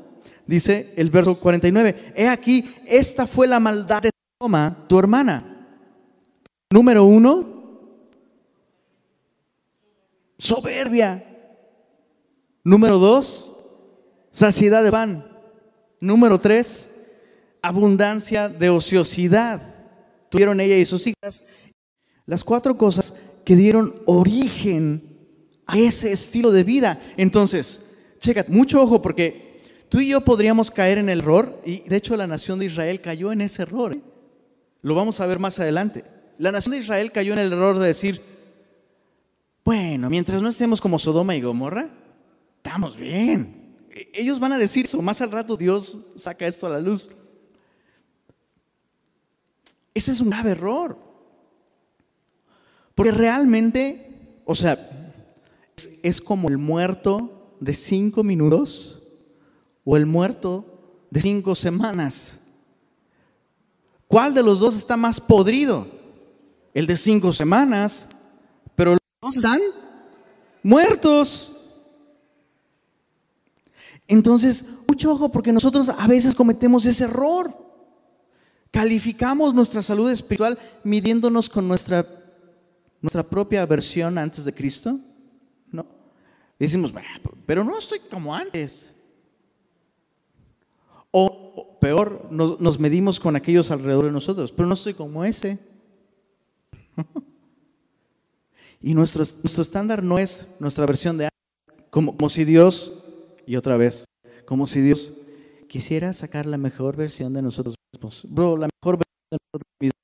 Dice el verso 49, he aquí, esta fue la maldad de Sodoma, tu hermana. Número uno, soberbia. Número dos, saciedad de pan. Número tres, abundancia de ociosidad. Tuvieron ella y sus hijas las cuatro cosas que dieron origen a ese estilo de vida. Entonces, checa, mucho ojo porque tú y yo podríamos caer en el error, y de hecho la nación de Israel cayó en ese error. ¿eh? Lo vamos a ver más adelante. La nación de Israel cayó en el error de decir, bueno, mientras no estemos como Sodoma y Gomorra, estamos bien. E, ellos van a decir eso, más al rato Dios saca esto a la luz. Ese es un grave error. Porque realmente, o sea, es, como el muerto de cinco minutos o el muerto de cinco semanas. ¿Cuál de los dos está más podrido? El de cinco semanas, están muertos. Entonces, mucho ojo porque nosotros a veces cometemos ese error. Calificamos nuestra salud espiritual midiéndonos con nuestra nuestra propia versión antes de Cristo? No. Decimos, pero no estoy como antes. O peor, nos, medimos con aquellos alrededor de nosotros, pero no estoy como ese. y nuestro, nuestro estándar no es nuestra versión de como, como si Dios, y otra vez, como si Dios quisiera sacar la mejor versión de nosotros mismos. Bro, la mejor versión de nosotros mismos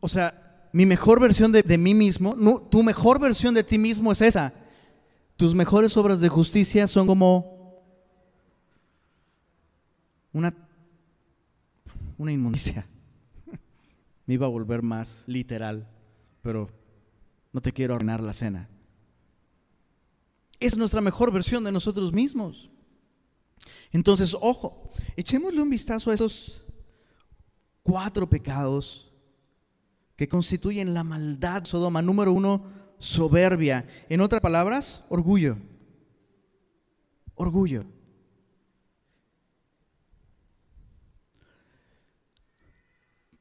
O sea, mi mejor versión de, mí mismo, tu mejor versión de ti mismo es esa. Tus mejores obras de justicia son como una, una inmundicia. Me iba a volver más literal, pero no te quiero arruinar la cena. Es nuestra mejor versión de nosotros mismos. Entonces, ojo, echémosle un vistazo a esos cuatro pecados que constituyen la maldad Sodoma. Número uno, soberbia. En otras palabras, orgullo. Orgullo.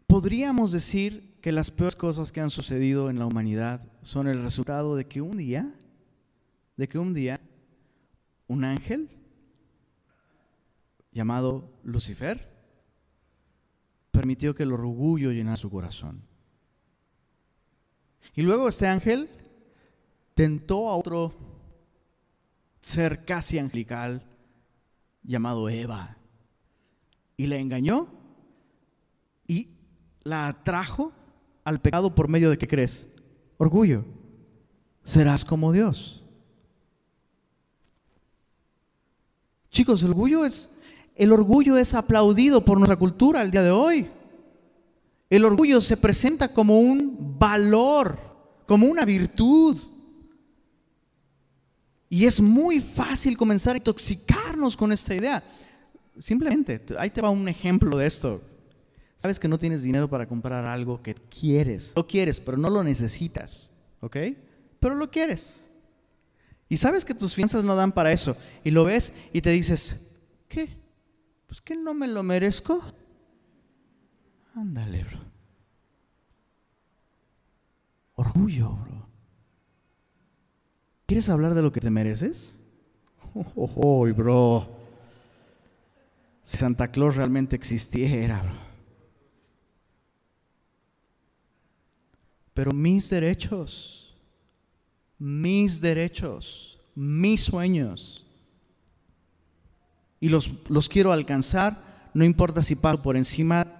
Podríamos decir que las peores cosas que han sucedido en la humanidad son el resultado de que un día, de que un día, un ángel llamado Lucifer permitió que el orgullo llenara su corazón. Y luego este ángel tentó a otro ser casi angelical llamado Eva y le engañó y la atrajo al pecado por medio de qué crees? Orgullo. Serás como Dios. Chicos, el orgullo es el orgullo es aplaudido por nuestra cultura al día de hoy. El orgullo se presenta como un valor, como una virtud. Y es muy fácil comenzar a intoxicarnos con esta idea. Simplemente, ahí te va un ejemplo de esto. Sabes que no tienes dinero para comprar algo que quieres. Lo quieres, pero no lo necesitas. ¿Ok? Pero lo quieres. Y sabes que tus finanzas no dan para eso. Y lo ves y te dices, ¿qué? Pues que no me lo merezco. Ándale, bro. Orgullo, bro. ¿Quieres hablar de lo que te mereces? Oh, oh, bro. si Santa Claus realmente existiera, bro. Pero mis derechos, mis derechos, mis sueños, y los, los quiero alcanzar, no importa si paso por encima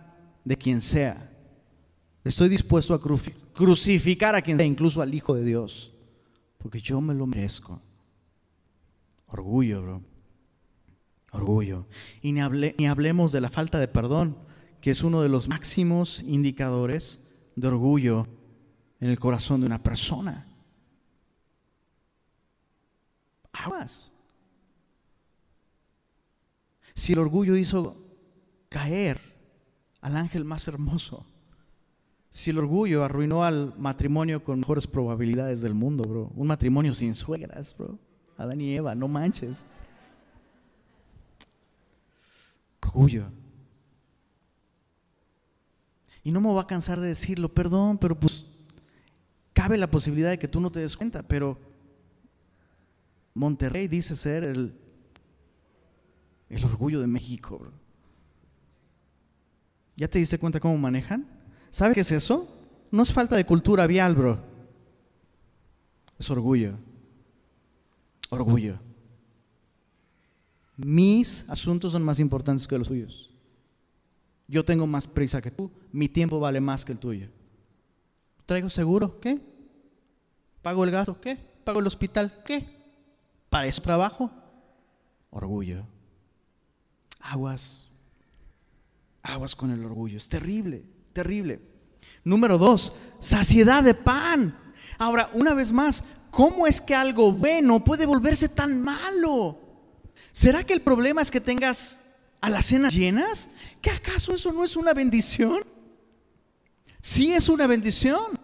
de quien sea. Estoy dispuesto a crucificar a quien sea, incluso al Hijo de Dios, porque yo me lo merezco. Orgullo, bro. Orgullo. Y ni, ni hablemos de la falta de perdón, que es uno de los máximos indicadores de orgullo en el corazón de una persona. Aguas. Si el orgullo hizo caer al ángel más hermoso, si el orgullo arruinó al matrimonio con mejores probabilidades del mundo, bro, un matrimonio sin suegras, bro, Adán y Eva, no manches. Orgullo. Y no me voy a cansar de decirlo, perdón, pero pues cabe la posibilidad de que tú no te des cuenta, pero Monterrey dice ser el, el orgullo de México. Bro. ¿Ya te diste cuenta cómo manejan? ¿Sabe qué es eso? No es falta de cultura vial, bro. Es orgullo. Orgullo. Mis asuntos son más importantes que los tuyos. Yo tengo más prisa que tú. Mi tiempo vale más que el tuyo. ¿Traigo seguro? ¿Qué? ¿Pago el gasto? ¿Qué? ¿Pago el hospital? ¿Qué? ¿Para eso trabajo? Orgullo. Aguas. Aguas con el orgullo. Es terrible, terrible. Número dos, saciedad de pan. Ahora, una vez más, ¿cómo es que algo bueno puede volverse tan malo? ¿Será que el problema es que tengas a las cenas llenas? ¿Que acaso eso no es una bendición? Sí es una bendición,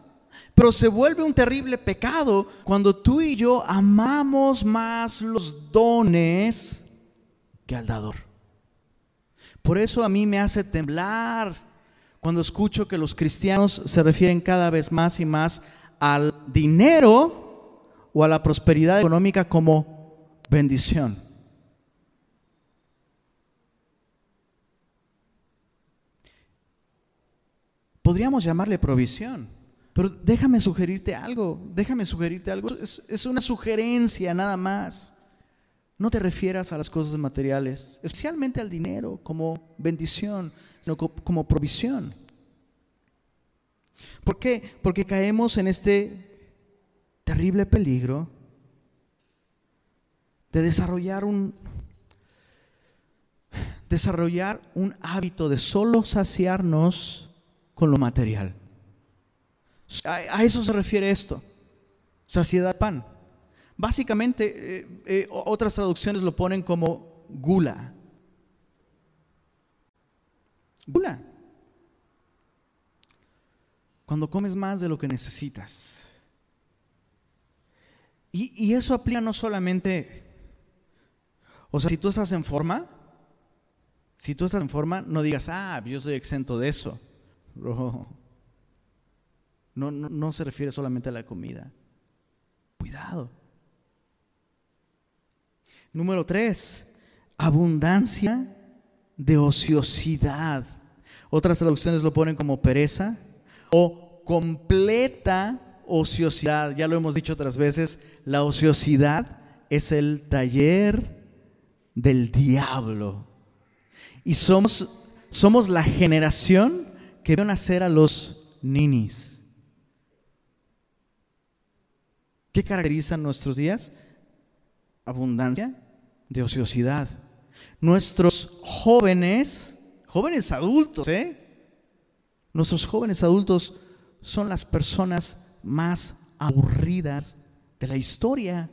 pero se vuelve un terrible pecado cuando tú y yo amamos más los dones que al dador. Por eso a mí me hace temblar cuando escucho que los cristianos se refieren cada vez más y más al dinero o a la prosperidad económica como bendición. Podríamos llamarle provisión. Pero déjame sugerirte algo, déjame sugerirte algo. Es, una sugerencia nada más. No te refieras a las cosas materiales, especialmente al dinero como bendición, sino como provisión. ¿Por qué? Porque caemos en este terrible peligro de desarrollar un desarrollar un hábito de solo saciarnos con lo material. A, eso se refiere esto, saciedad pan. Básicamente, eh, eh, otras traducciones lo ponen como gula. Gula. Cuando comes más de lo que necesitas. Y, eso aplica no solamente, o sea, si tú estás en forma, si tú estás en forma, no digas, ah, yo soy exento de eso. No, no, no se refiere solamente a la comida. Cuidado. Número tres, abundancia de ociosidad. Otras traducciones lo ponen como pereza o completa ociosidad. Ya lo hemos dicho otras veces, la ociosidad es el taller del diablo. Y somos, somos la generación que vio nacer a los ninis. ¿Qué caracteriza nuestros días? Abundancia de ociosidad. Nuestros jóvenes, jóvenes adultos, ¿eh? Nuestros jóvenes adultos son las personas más aburridas de la historia.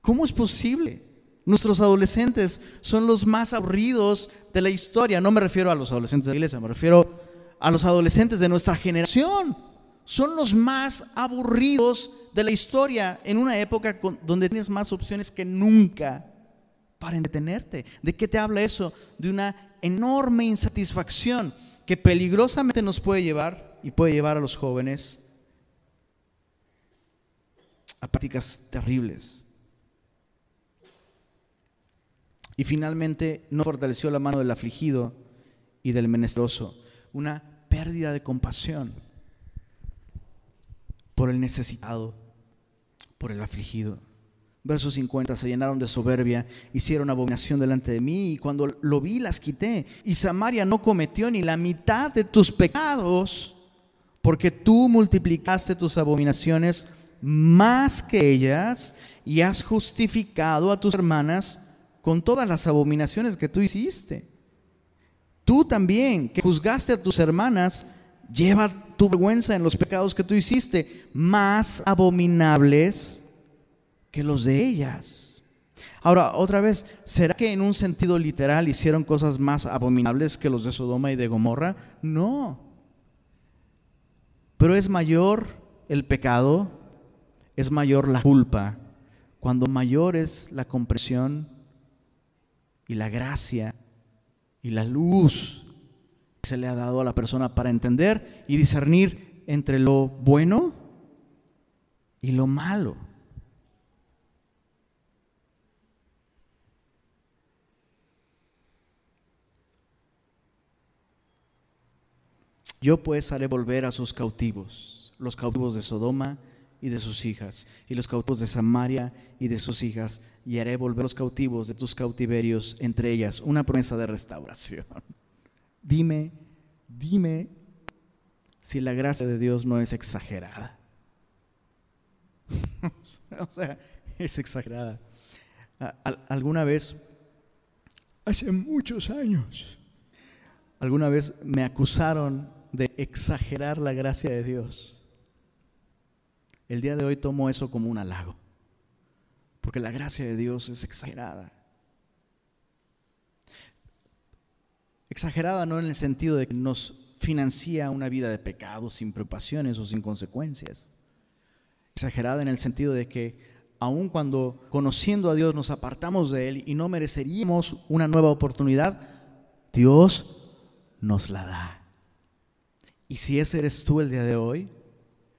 ¿Cómo es posible? Nuestros adolescentes son los más aburridos de la historia. No me refiero a los adolescentes de la iglesia, me refiero a los adolescentes de nuestra generación. Son los más aburridos de la historia en una época donde tienes más opciones que nunca para entretenerte. ¿De qué te habla eso? De una enorme insatisfacción que peligrosamente nos puede llevar y puede llevar a los jóvenes a prácticas terribles. Y finalmente no fortaleció la mano del afligido y del menesteroso. Una pérdida de compasión por el necesitado, por el afligido. Verso 50, se llenaron de soberbia, hicieron abominación delante de mí y cuando lo vi las quité. Y Samaria no cometió ni la mitad de tus pecados, porque tú multiplicaste tus abominaciones más que ellas y has justificado a tus hermanas con todas las abominaciones que tú hiciste. Tú también, que juzgaste a tus hermanas, lleva tu vergüenza en los pecados que tú hiciste, más abominables que los de ellas. Ahora, otra vez, ¿será que en un sentido literal hicieron cosas más abominables que los de Sodoma y de Gomorra? No. Pero es mayor el pecado, es mayor la culpa, cuando mayor es la compresión y la gracia y la luz se le ha dado a la persona para entender y discernir entre lo bueno y lo malo. Yo pues haré volver a sus cautivos, los cautivos de Sodoma y de sus hijas, y los cautivos de Samaria y de sus hijas, y haré volver los cautivos de tus cautiverios, entre ellas una promesa de restauración. Dime, dime si la gracia de Dios no es exagerada. o sea, es exagerada. Alguna vez, hace muchos años, alguna vez me acusaron de exagerar la gracia de Dios. El día de hoy tomo eso como un halago, porque la gracia de Dios es exagerada. Exagerada no en el sentido de que nos financia una vida de pecado sin preocupaciones o sin consecuencias. Exagerada en el sentido de que aun cuando conociendo a Dios nos apartamos de Él y no mereceríamos una nueva oportunidad, Dios nos la da. Y si ese eres tú el día de hoy,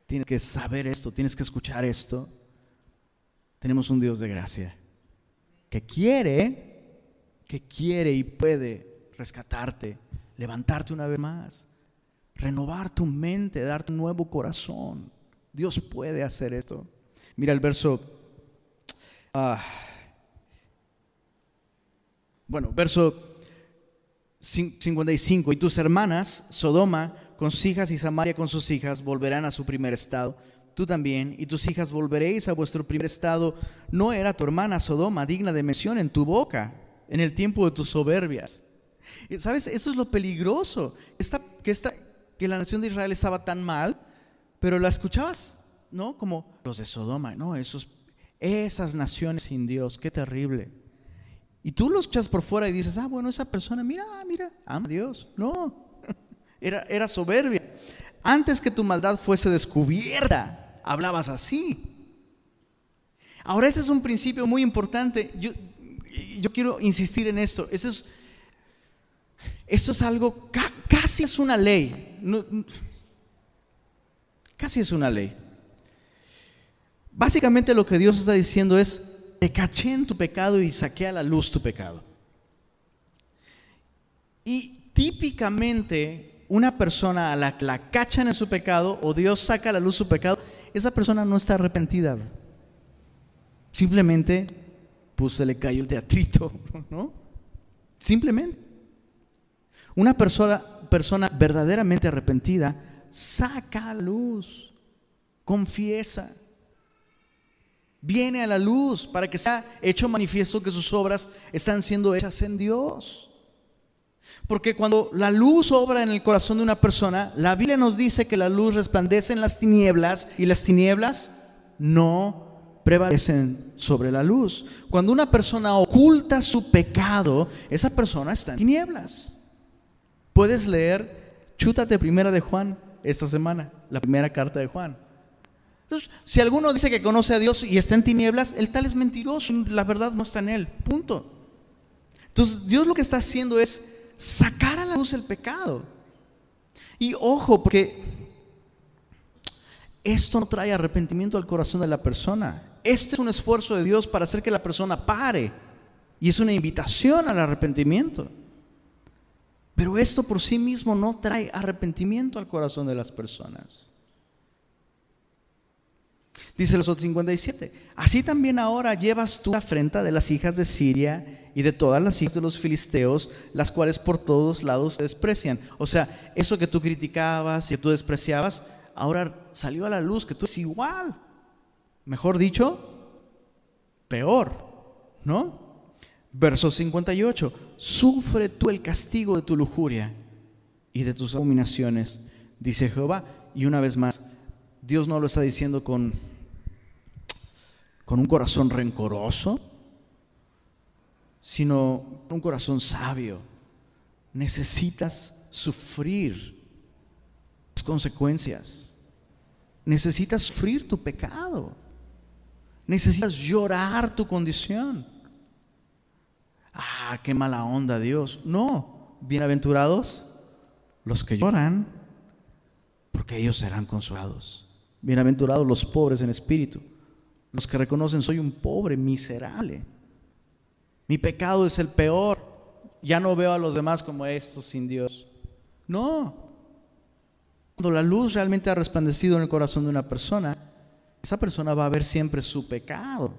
tienes que saber esto, tienes que escuchar esto. Tenemos un Dios de gracia que quiere, que quiere y puede rescatarte, levantarte una vez más, renovar tu mente, darte un nuevo corazón. Dios puede hacer esto. Mira el verso. Ah, bueno, verso 55. Y tus hermanas, Sodoma, con sus hijas y Samaria con sus hijas volverán a su primer estado. Tú también y tus hijas volveréis a vuestro primer estado. No era tu hermana Sodoma digna de mención en tu boca en el tiempo de tus soberbias. ¿Sabes? Eso es lo peligroso. que, esta, que la nación de Israel estaba tan mal, pero la escuchabas, ¿no? Como los de Sodoma, ¿no? Esos, esas naciones sin Dios, qué terrible. Y tú lo escuchas por fuera y dices, ah, bueno, esa persona, mira, mira, ama a Dios. No, era, soberbia. Antes que tu maldad fuese descubierta, hablabas así. Ahora, ese es un principio muy importante. Yo, yo quiero insistir en esto. Eso es, esto es algo, casi es una ley. casi es una ley. Básicamente lo que Dios está diciendo es, te caché en tu pecado y saqué a la luz tu pecado. Y típicamente una persona a la que la cachan en su pecado o Dios saca a la luz su pecado, esa persona no está arrepentida. Simplemente, pues se le cayó el teatrito, ¿no? Simplemente. Una persona, persona verdaderamente arrepentida saca a luz, confiesa, viene a la luz para que sea hecho manifiesto que sus obras están siendo hechas en Dios. Porque cuando la luz obra en el corazón de una persona, la Biblia nos dice que la luz resplandece en las tinieblas y las tinieblas no prevalecen sobre la luz. Cuando una persona oculta su pecado, esa persona está en tinieblas. Puedes leer, chútate primera de Juan esta semana, la primera carta de Juan. Entonces, si alguno dice que conoce a Dios y está en tinieblas, el tal es mentiroso, la verdad no está en él, punto. Entonces, Dios lo que está haciendo es sacar a la luz el pecado. Y ojo, porque esto no trae arrepentimiento al corazón de la persona. Este es un esfuerzo de Dios para hacer que la persona pare Y es una invitación al arrepentimiento. Pero esto por sí mismo no trae arrepentimiento al corazón de las personas. Dice los 57, así también ahora llevas tú la afrenta de las hijas de Siria y de todas las hijas de los filisteos, las cuales por todos lados te desprecian. O sea, eso que tú criticabas y que tú despreciabas, ahora salió a la luz que tú es igual. Mejor dicho, peor, ¿no? Verso 58, sufre tú el castigo de tu lujuria y de tus abominaciones, dice Jehová. Y una vez más, Dios no lo está diciendo con con un corazón rencoroso, sino un corazón sabio. Necesitas sufrir las consecuencias. Necesitas sufrir tu pecado. Necesitas llorar tu condición. Ah, qué mala onda Dios. No, bienaventurados los que lloran, porque ellos serán consolados. Bienaventurados los pobres en espíritu los que reconocen soy un pobre, miserable. Mi pecado es el peor. Ya no veo a los demás como estos sin Dios. No. Cuando la luz realmente ha resplandecido en el corazón de una persona, esa persona va a ver siempre su pecado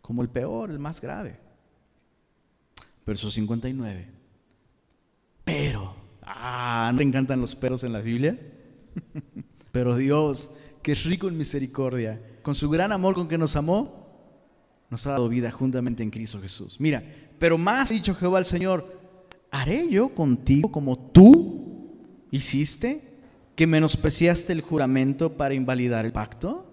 como el peor, el más grave. Verso 59. Pero, ah, ¿no te encantan los peros en la Biblia? Pero Dios, que es rico en misericordia, con su gran amor con que nos amó, nos ha dado vida juntamente en Cristo Jesús. Mira, pero más ha dicho Jehová al Señor, ¿haré yo contigo como tú hiciste, que menospreciaste el juramento para invalidar el pacto?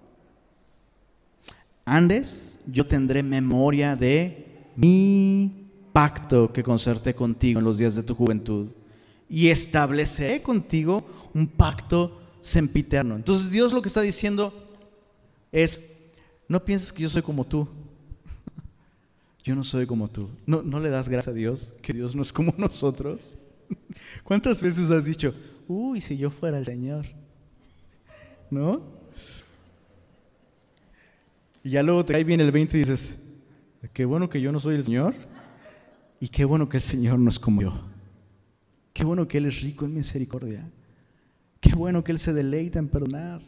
Andes, yo tendré memoria de mi pacto que concerté contigo en los días de tu juventud y estableceré contigo un pacto sempiterno. Entonces Dios lo que está diciendo es, no pienses que yo soy como tú. Yo no soy como tú. ¿No, ¿No le das gracias a Dios que Dios no es como nosotros? ¿Cuántas veces has dicho, uy, si yo fuera el Señor? ¿No? Y ya luego te cae bien el 20 y dices, qué bueno que yo no soy el Señor y qué bueno que el Señor no es como yo. Qué bueno que Él es rico en misericordia. Qué bueno que Él se deleita en perdonar.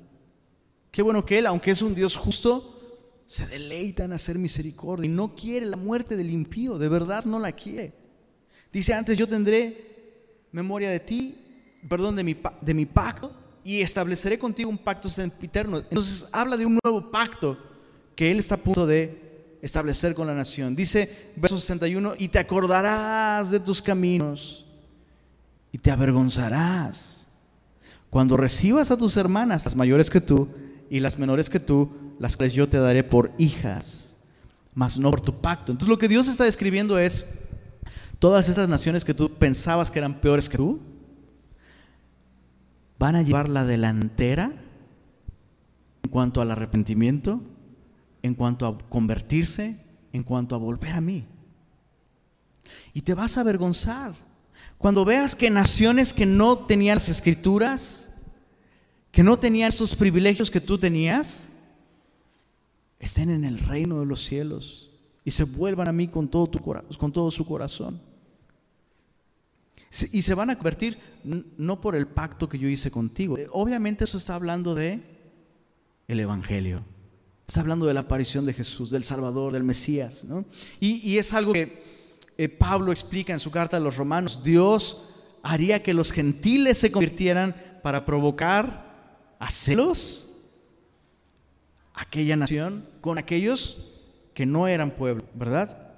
Qué bueno que Él, aunque es un Dios justo, se deleita en hacer misericordia y no quiere la muerte del impío, de verdad no la quiere. Dice antes, yo tendré memoria de ti, perdón, de mi, de mi pacto y estableceré contigo un pacto sempiterno. Entonces habla de un nuevo pacto que Él está a punto de establecer con la nación. Dice verso 61, y te acordarás de tus caminos y te avergonzarás cuando recibas a tus hermanas, las mayores que tú, y las menores que tú, las cuales yo te daré por hijas, mas no por tu pacto. Entonces lo que Dios está describiendo es todas esas naciones que tú pensabas que eran peores que tú, van a llevar la delantera en cuanto al arrepentimiento, en cuanto a convertirse, en cuanto a volver a mí. Y te vas a avergonzar. Cuando veas que naciones que no tenían las escrituras, que no tenían esos privilegios que tú tenías, estén en el reino de los cielos y se vuelvan a mí con todo, tu, con todo su corazón. Y se van a convertir no por el pacto que yo hice contigo. Obviamente eso está hablando de el Evangelio. Está hablando de la aparición de Jesús, del Salvador, del Mesías. Y, es algo que eh, Pablo explica en su carta a los romanos. Dios haría que los gentiles se convirtieran para provocar a celos aquella nación con aquellos que no eran pueblo, ¿verdad?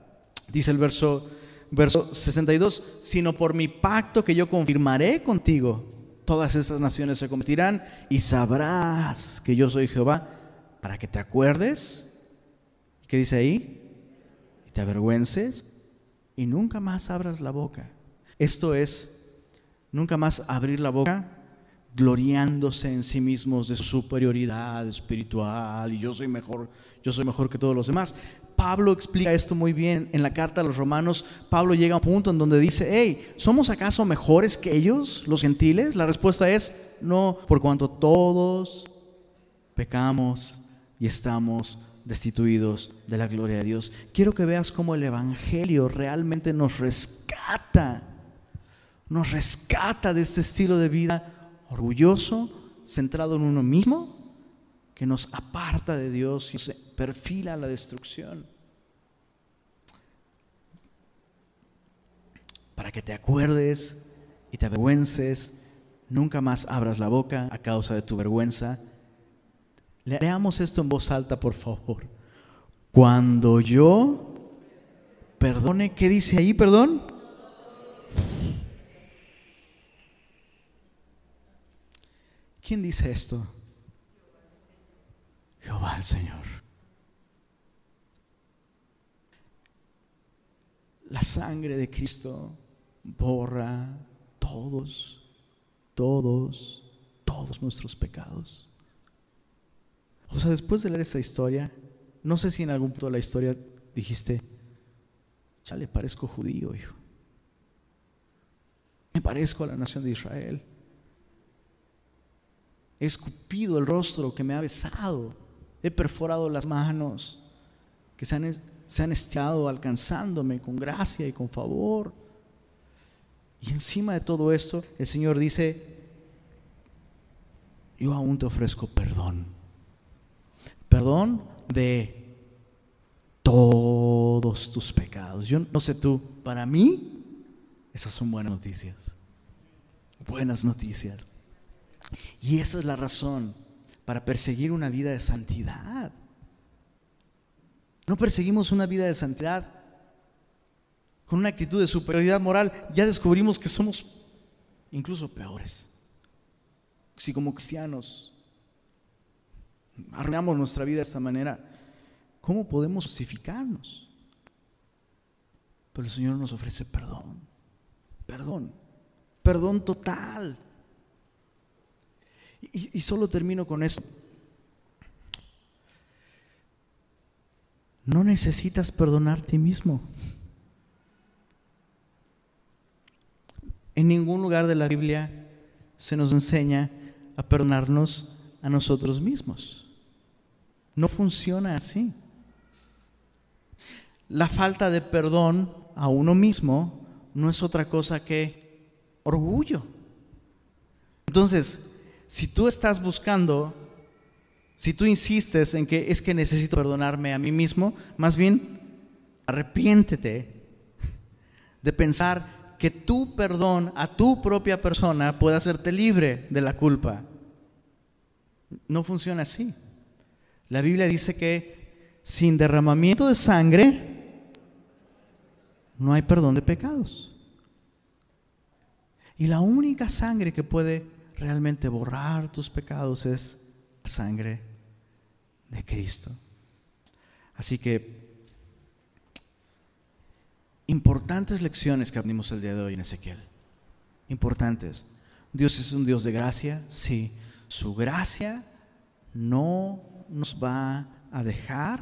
Dice el verso, verso 62, sino por mi pacto que yo confirmaré contigo, todas esas naciones se convertirán y sabrás que yo soy Jehová, para que te acuerdes, ¿qué dice ahí? Y te avergüences y nunca más abras la boca. Esto es, nunca más abrir la boca gloriándose en sí mismos de su superioridad espiritual y yo soy mejor, yo soy mejor que todos los demás. Pablo explica esto muy bien en la carta a los romanos. Pablo llega a un punto en donde dice, hey, ¿somos acaso mejores que ellos, los gentiles? La respuesta es, no, por cuanto todos pecamos y estamos destituidos de la gloria de Dios. Quiero que veas cómo el Evangelio realmente nos rescata, nos rescata de este estilo de vida orgulloso, centrado en uno mismo, que nos aparta de Dios y se perfila la destrucción. Para que te acuerdes y te avergüences, nunca más abras la boca a causa de tu vergüenza. Leamos esto en voz alta, por favor. Cuando yo perdone, ¿qué dice ahí, perdón? ¿Quién dice esto? Jehová el Señor. La sangre de Cristo borra todos, todos, todos nuestros pecados. O sea, después de leer esta historia, no sé si en algún punto de la historia dijiste, ya le parezco judío, hijo. Me parezco a la nación de Israel. He escupido el rostro que me ha besado. He perforado las manos que se han, se han estirado alcanzándome con gracia y con favor. Y encima de todo esto, el Señor dice, yo aún te ofrezco perdón. Perdón de todos tus pecados. Yo no sé tú, para mí, esas son buenas noticias. Buenas noticias. Y esa es la razón para perseguir una vida de santidad. No perseguimos una vida de santidad con una actitud de superioridad moral. Ya descubrimos que somos incluso peores. Si como cristianos arruinamos nuestra vida de esta manera, ¿cómo podemos justificarnos? Pero el Señor nos ofrece perdón, perdón, perdón total. Y, solo termino con esto. No necesitas perdonar a ti mismo. En ningún lugar de la Biblia se nos enseña a perdonarnos a nosotros mismos. No funciona así. La falta de perdón a uno mismo no es otra cosa que orgullo. Entonces, si tú estás buscando, si tú insistes en que es que necesito perdonarme a mí mismo, más bien arrepiéntete de pensar que tu perdón a tu propia persona puede hacerte libre de la culpa. No funciona así. La Biblia dice que sin derramamiento de sangre no hay perdón de pecados. Y la única sangre que puede realmente borrar tus pecados es la sangre de Cristo. Así que importantes lecciones que aprendimos el día de hoy en Ezequiel. Importantes. Dios es un Dios de gracia, sí. Su gracia no nos va a dejar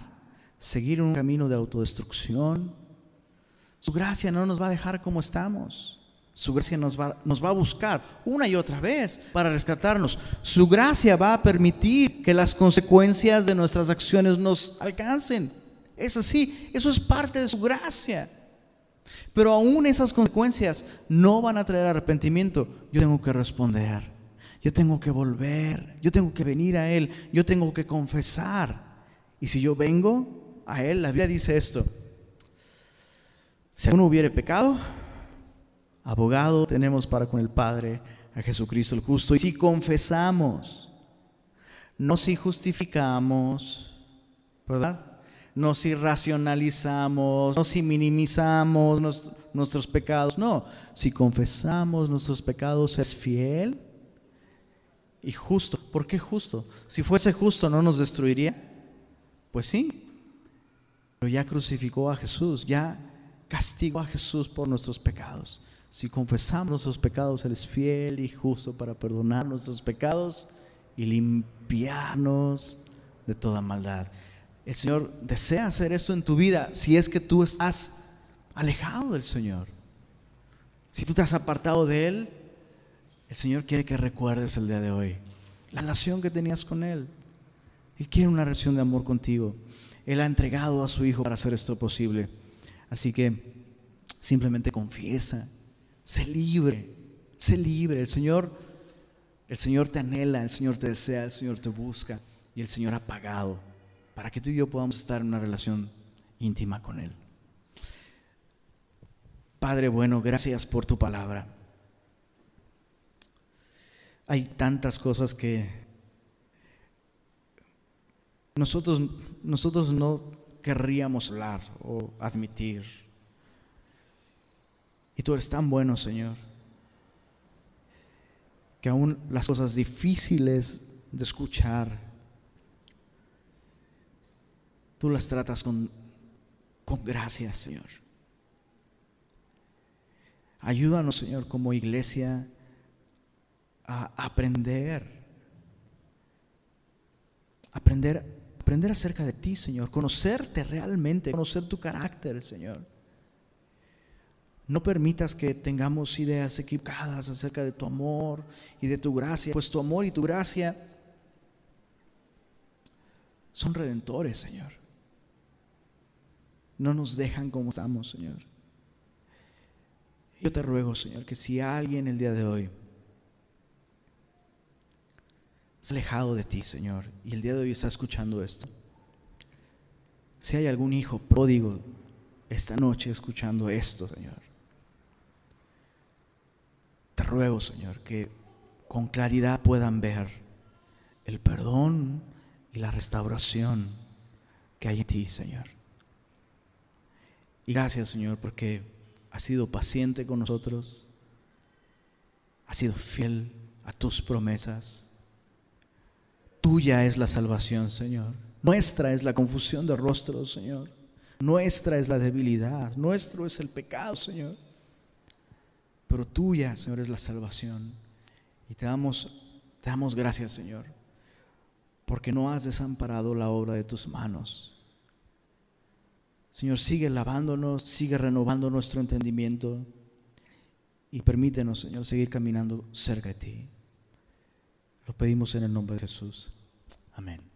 seguir un camino de autodestrucción. Su gracia no nos va a dejar como estamos. Su gracia nos va, nos va, a buscar una y otra vez para rescatarnos. Su gracia va a permitir que las consecuencias de nuestras acciones nos alcancen. Es así, eso es parte de su gracia. Pero aún esas consecuencias no van a traer arrepentimiento. Yo tengo que responder, yo tengo que volver, yo tengo que venir a Él, yo tengo que confesar. Y si yo vengo a Él, la Biblia dice esto. Si alguno hubiere pecado, abogado tenemos para con el Padre, a Jesucristo el justo. Y si confesamos, no si justificamos, ¿verdad? No si racionalizamos, no si minimizamos nuestros pecados, no, si confesamos nuestros pecados es fiel y justo. ¿Por qué justo? Si fuese justo, ¿no nos destruiría? Pues sí, pero ya crucificó a Jesús, ya castigó a Jesús por nuestros pecados. Si confesamos nuestros pecados, Él es fiel y justo para perdonar nuestros pecados y limpiarnos de toda maldad. El Señor desea hacer esto en tu vida si es que tú estás alejado del Señor. Si tú te has apartado de Él, el Señor quiere que recuerdes el día de hoy la relación que tenías con Él. Él quiere una relación de amor contigo. Él ha entregado a su Hijo para hacer esto posible. Así que simplemente confiesa, sé libre, sé libre. El Señor, el Señor te anhela, el Señor te desea, el Señor te busca y el Señor ha pagado para que tú y yo podamos estar en una relación íntima con Él. Padre bueno, gracias por tu palabra. Hay tantas cosas que nosotros, nosotros no querríamos hablar o admitir. Y tú eres tan bueno, Señor, que aún las cosas difíciles de escuchar, tú las tratas con, con gracia, Señor. Ayúdanos, Señor, como iglesia a aprender, aprender, aprender acerca de ti, Señor, conocerte realmente, conocer tu carácter, Señor. No permitas que tengamos ideas equivocadas acerca de tu amor y de tu gracia, pues tu amor y tu gracia son redentores, Señor. No nos dejan como estamos, Señor. Yo te ruego, Señor, que si alguien el día de hoy alejado de ti, Señor, y el día de hoy está escuchando esto, si hay algún hijo pródigo esta noche escuchando esto, Señor, te ruego, Señor, que con claridad puedan ver el perdón y la restauración que hay en ti, Señor. Y gracias, Señor, porque has sido paciente con nosotros, has sido fiel a tus promesas. Tuya es la salvación, Señor. Nuestra es la confusión de rostros, Señor. Nuestra es la debilidad. Nuestro es el pecado, Señor. Pero tuya, Señor, es la salvación. Y te damos, te damos gracias, Señor, porque no has desamparado la obra de tus manos. Señor, sigue lavándonos, sigue renovando nuestro entendimiento y permítenos, Señor, seguir caminando cerca de ti. Lo pedimos en el nombre de Jesús. Amen.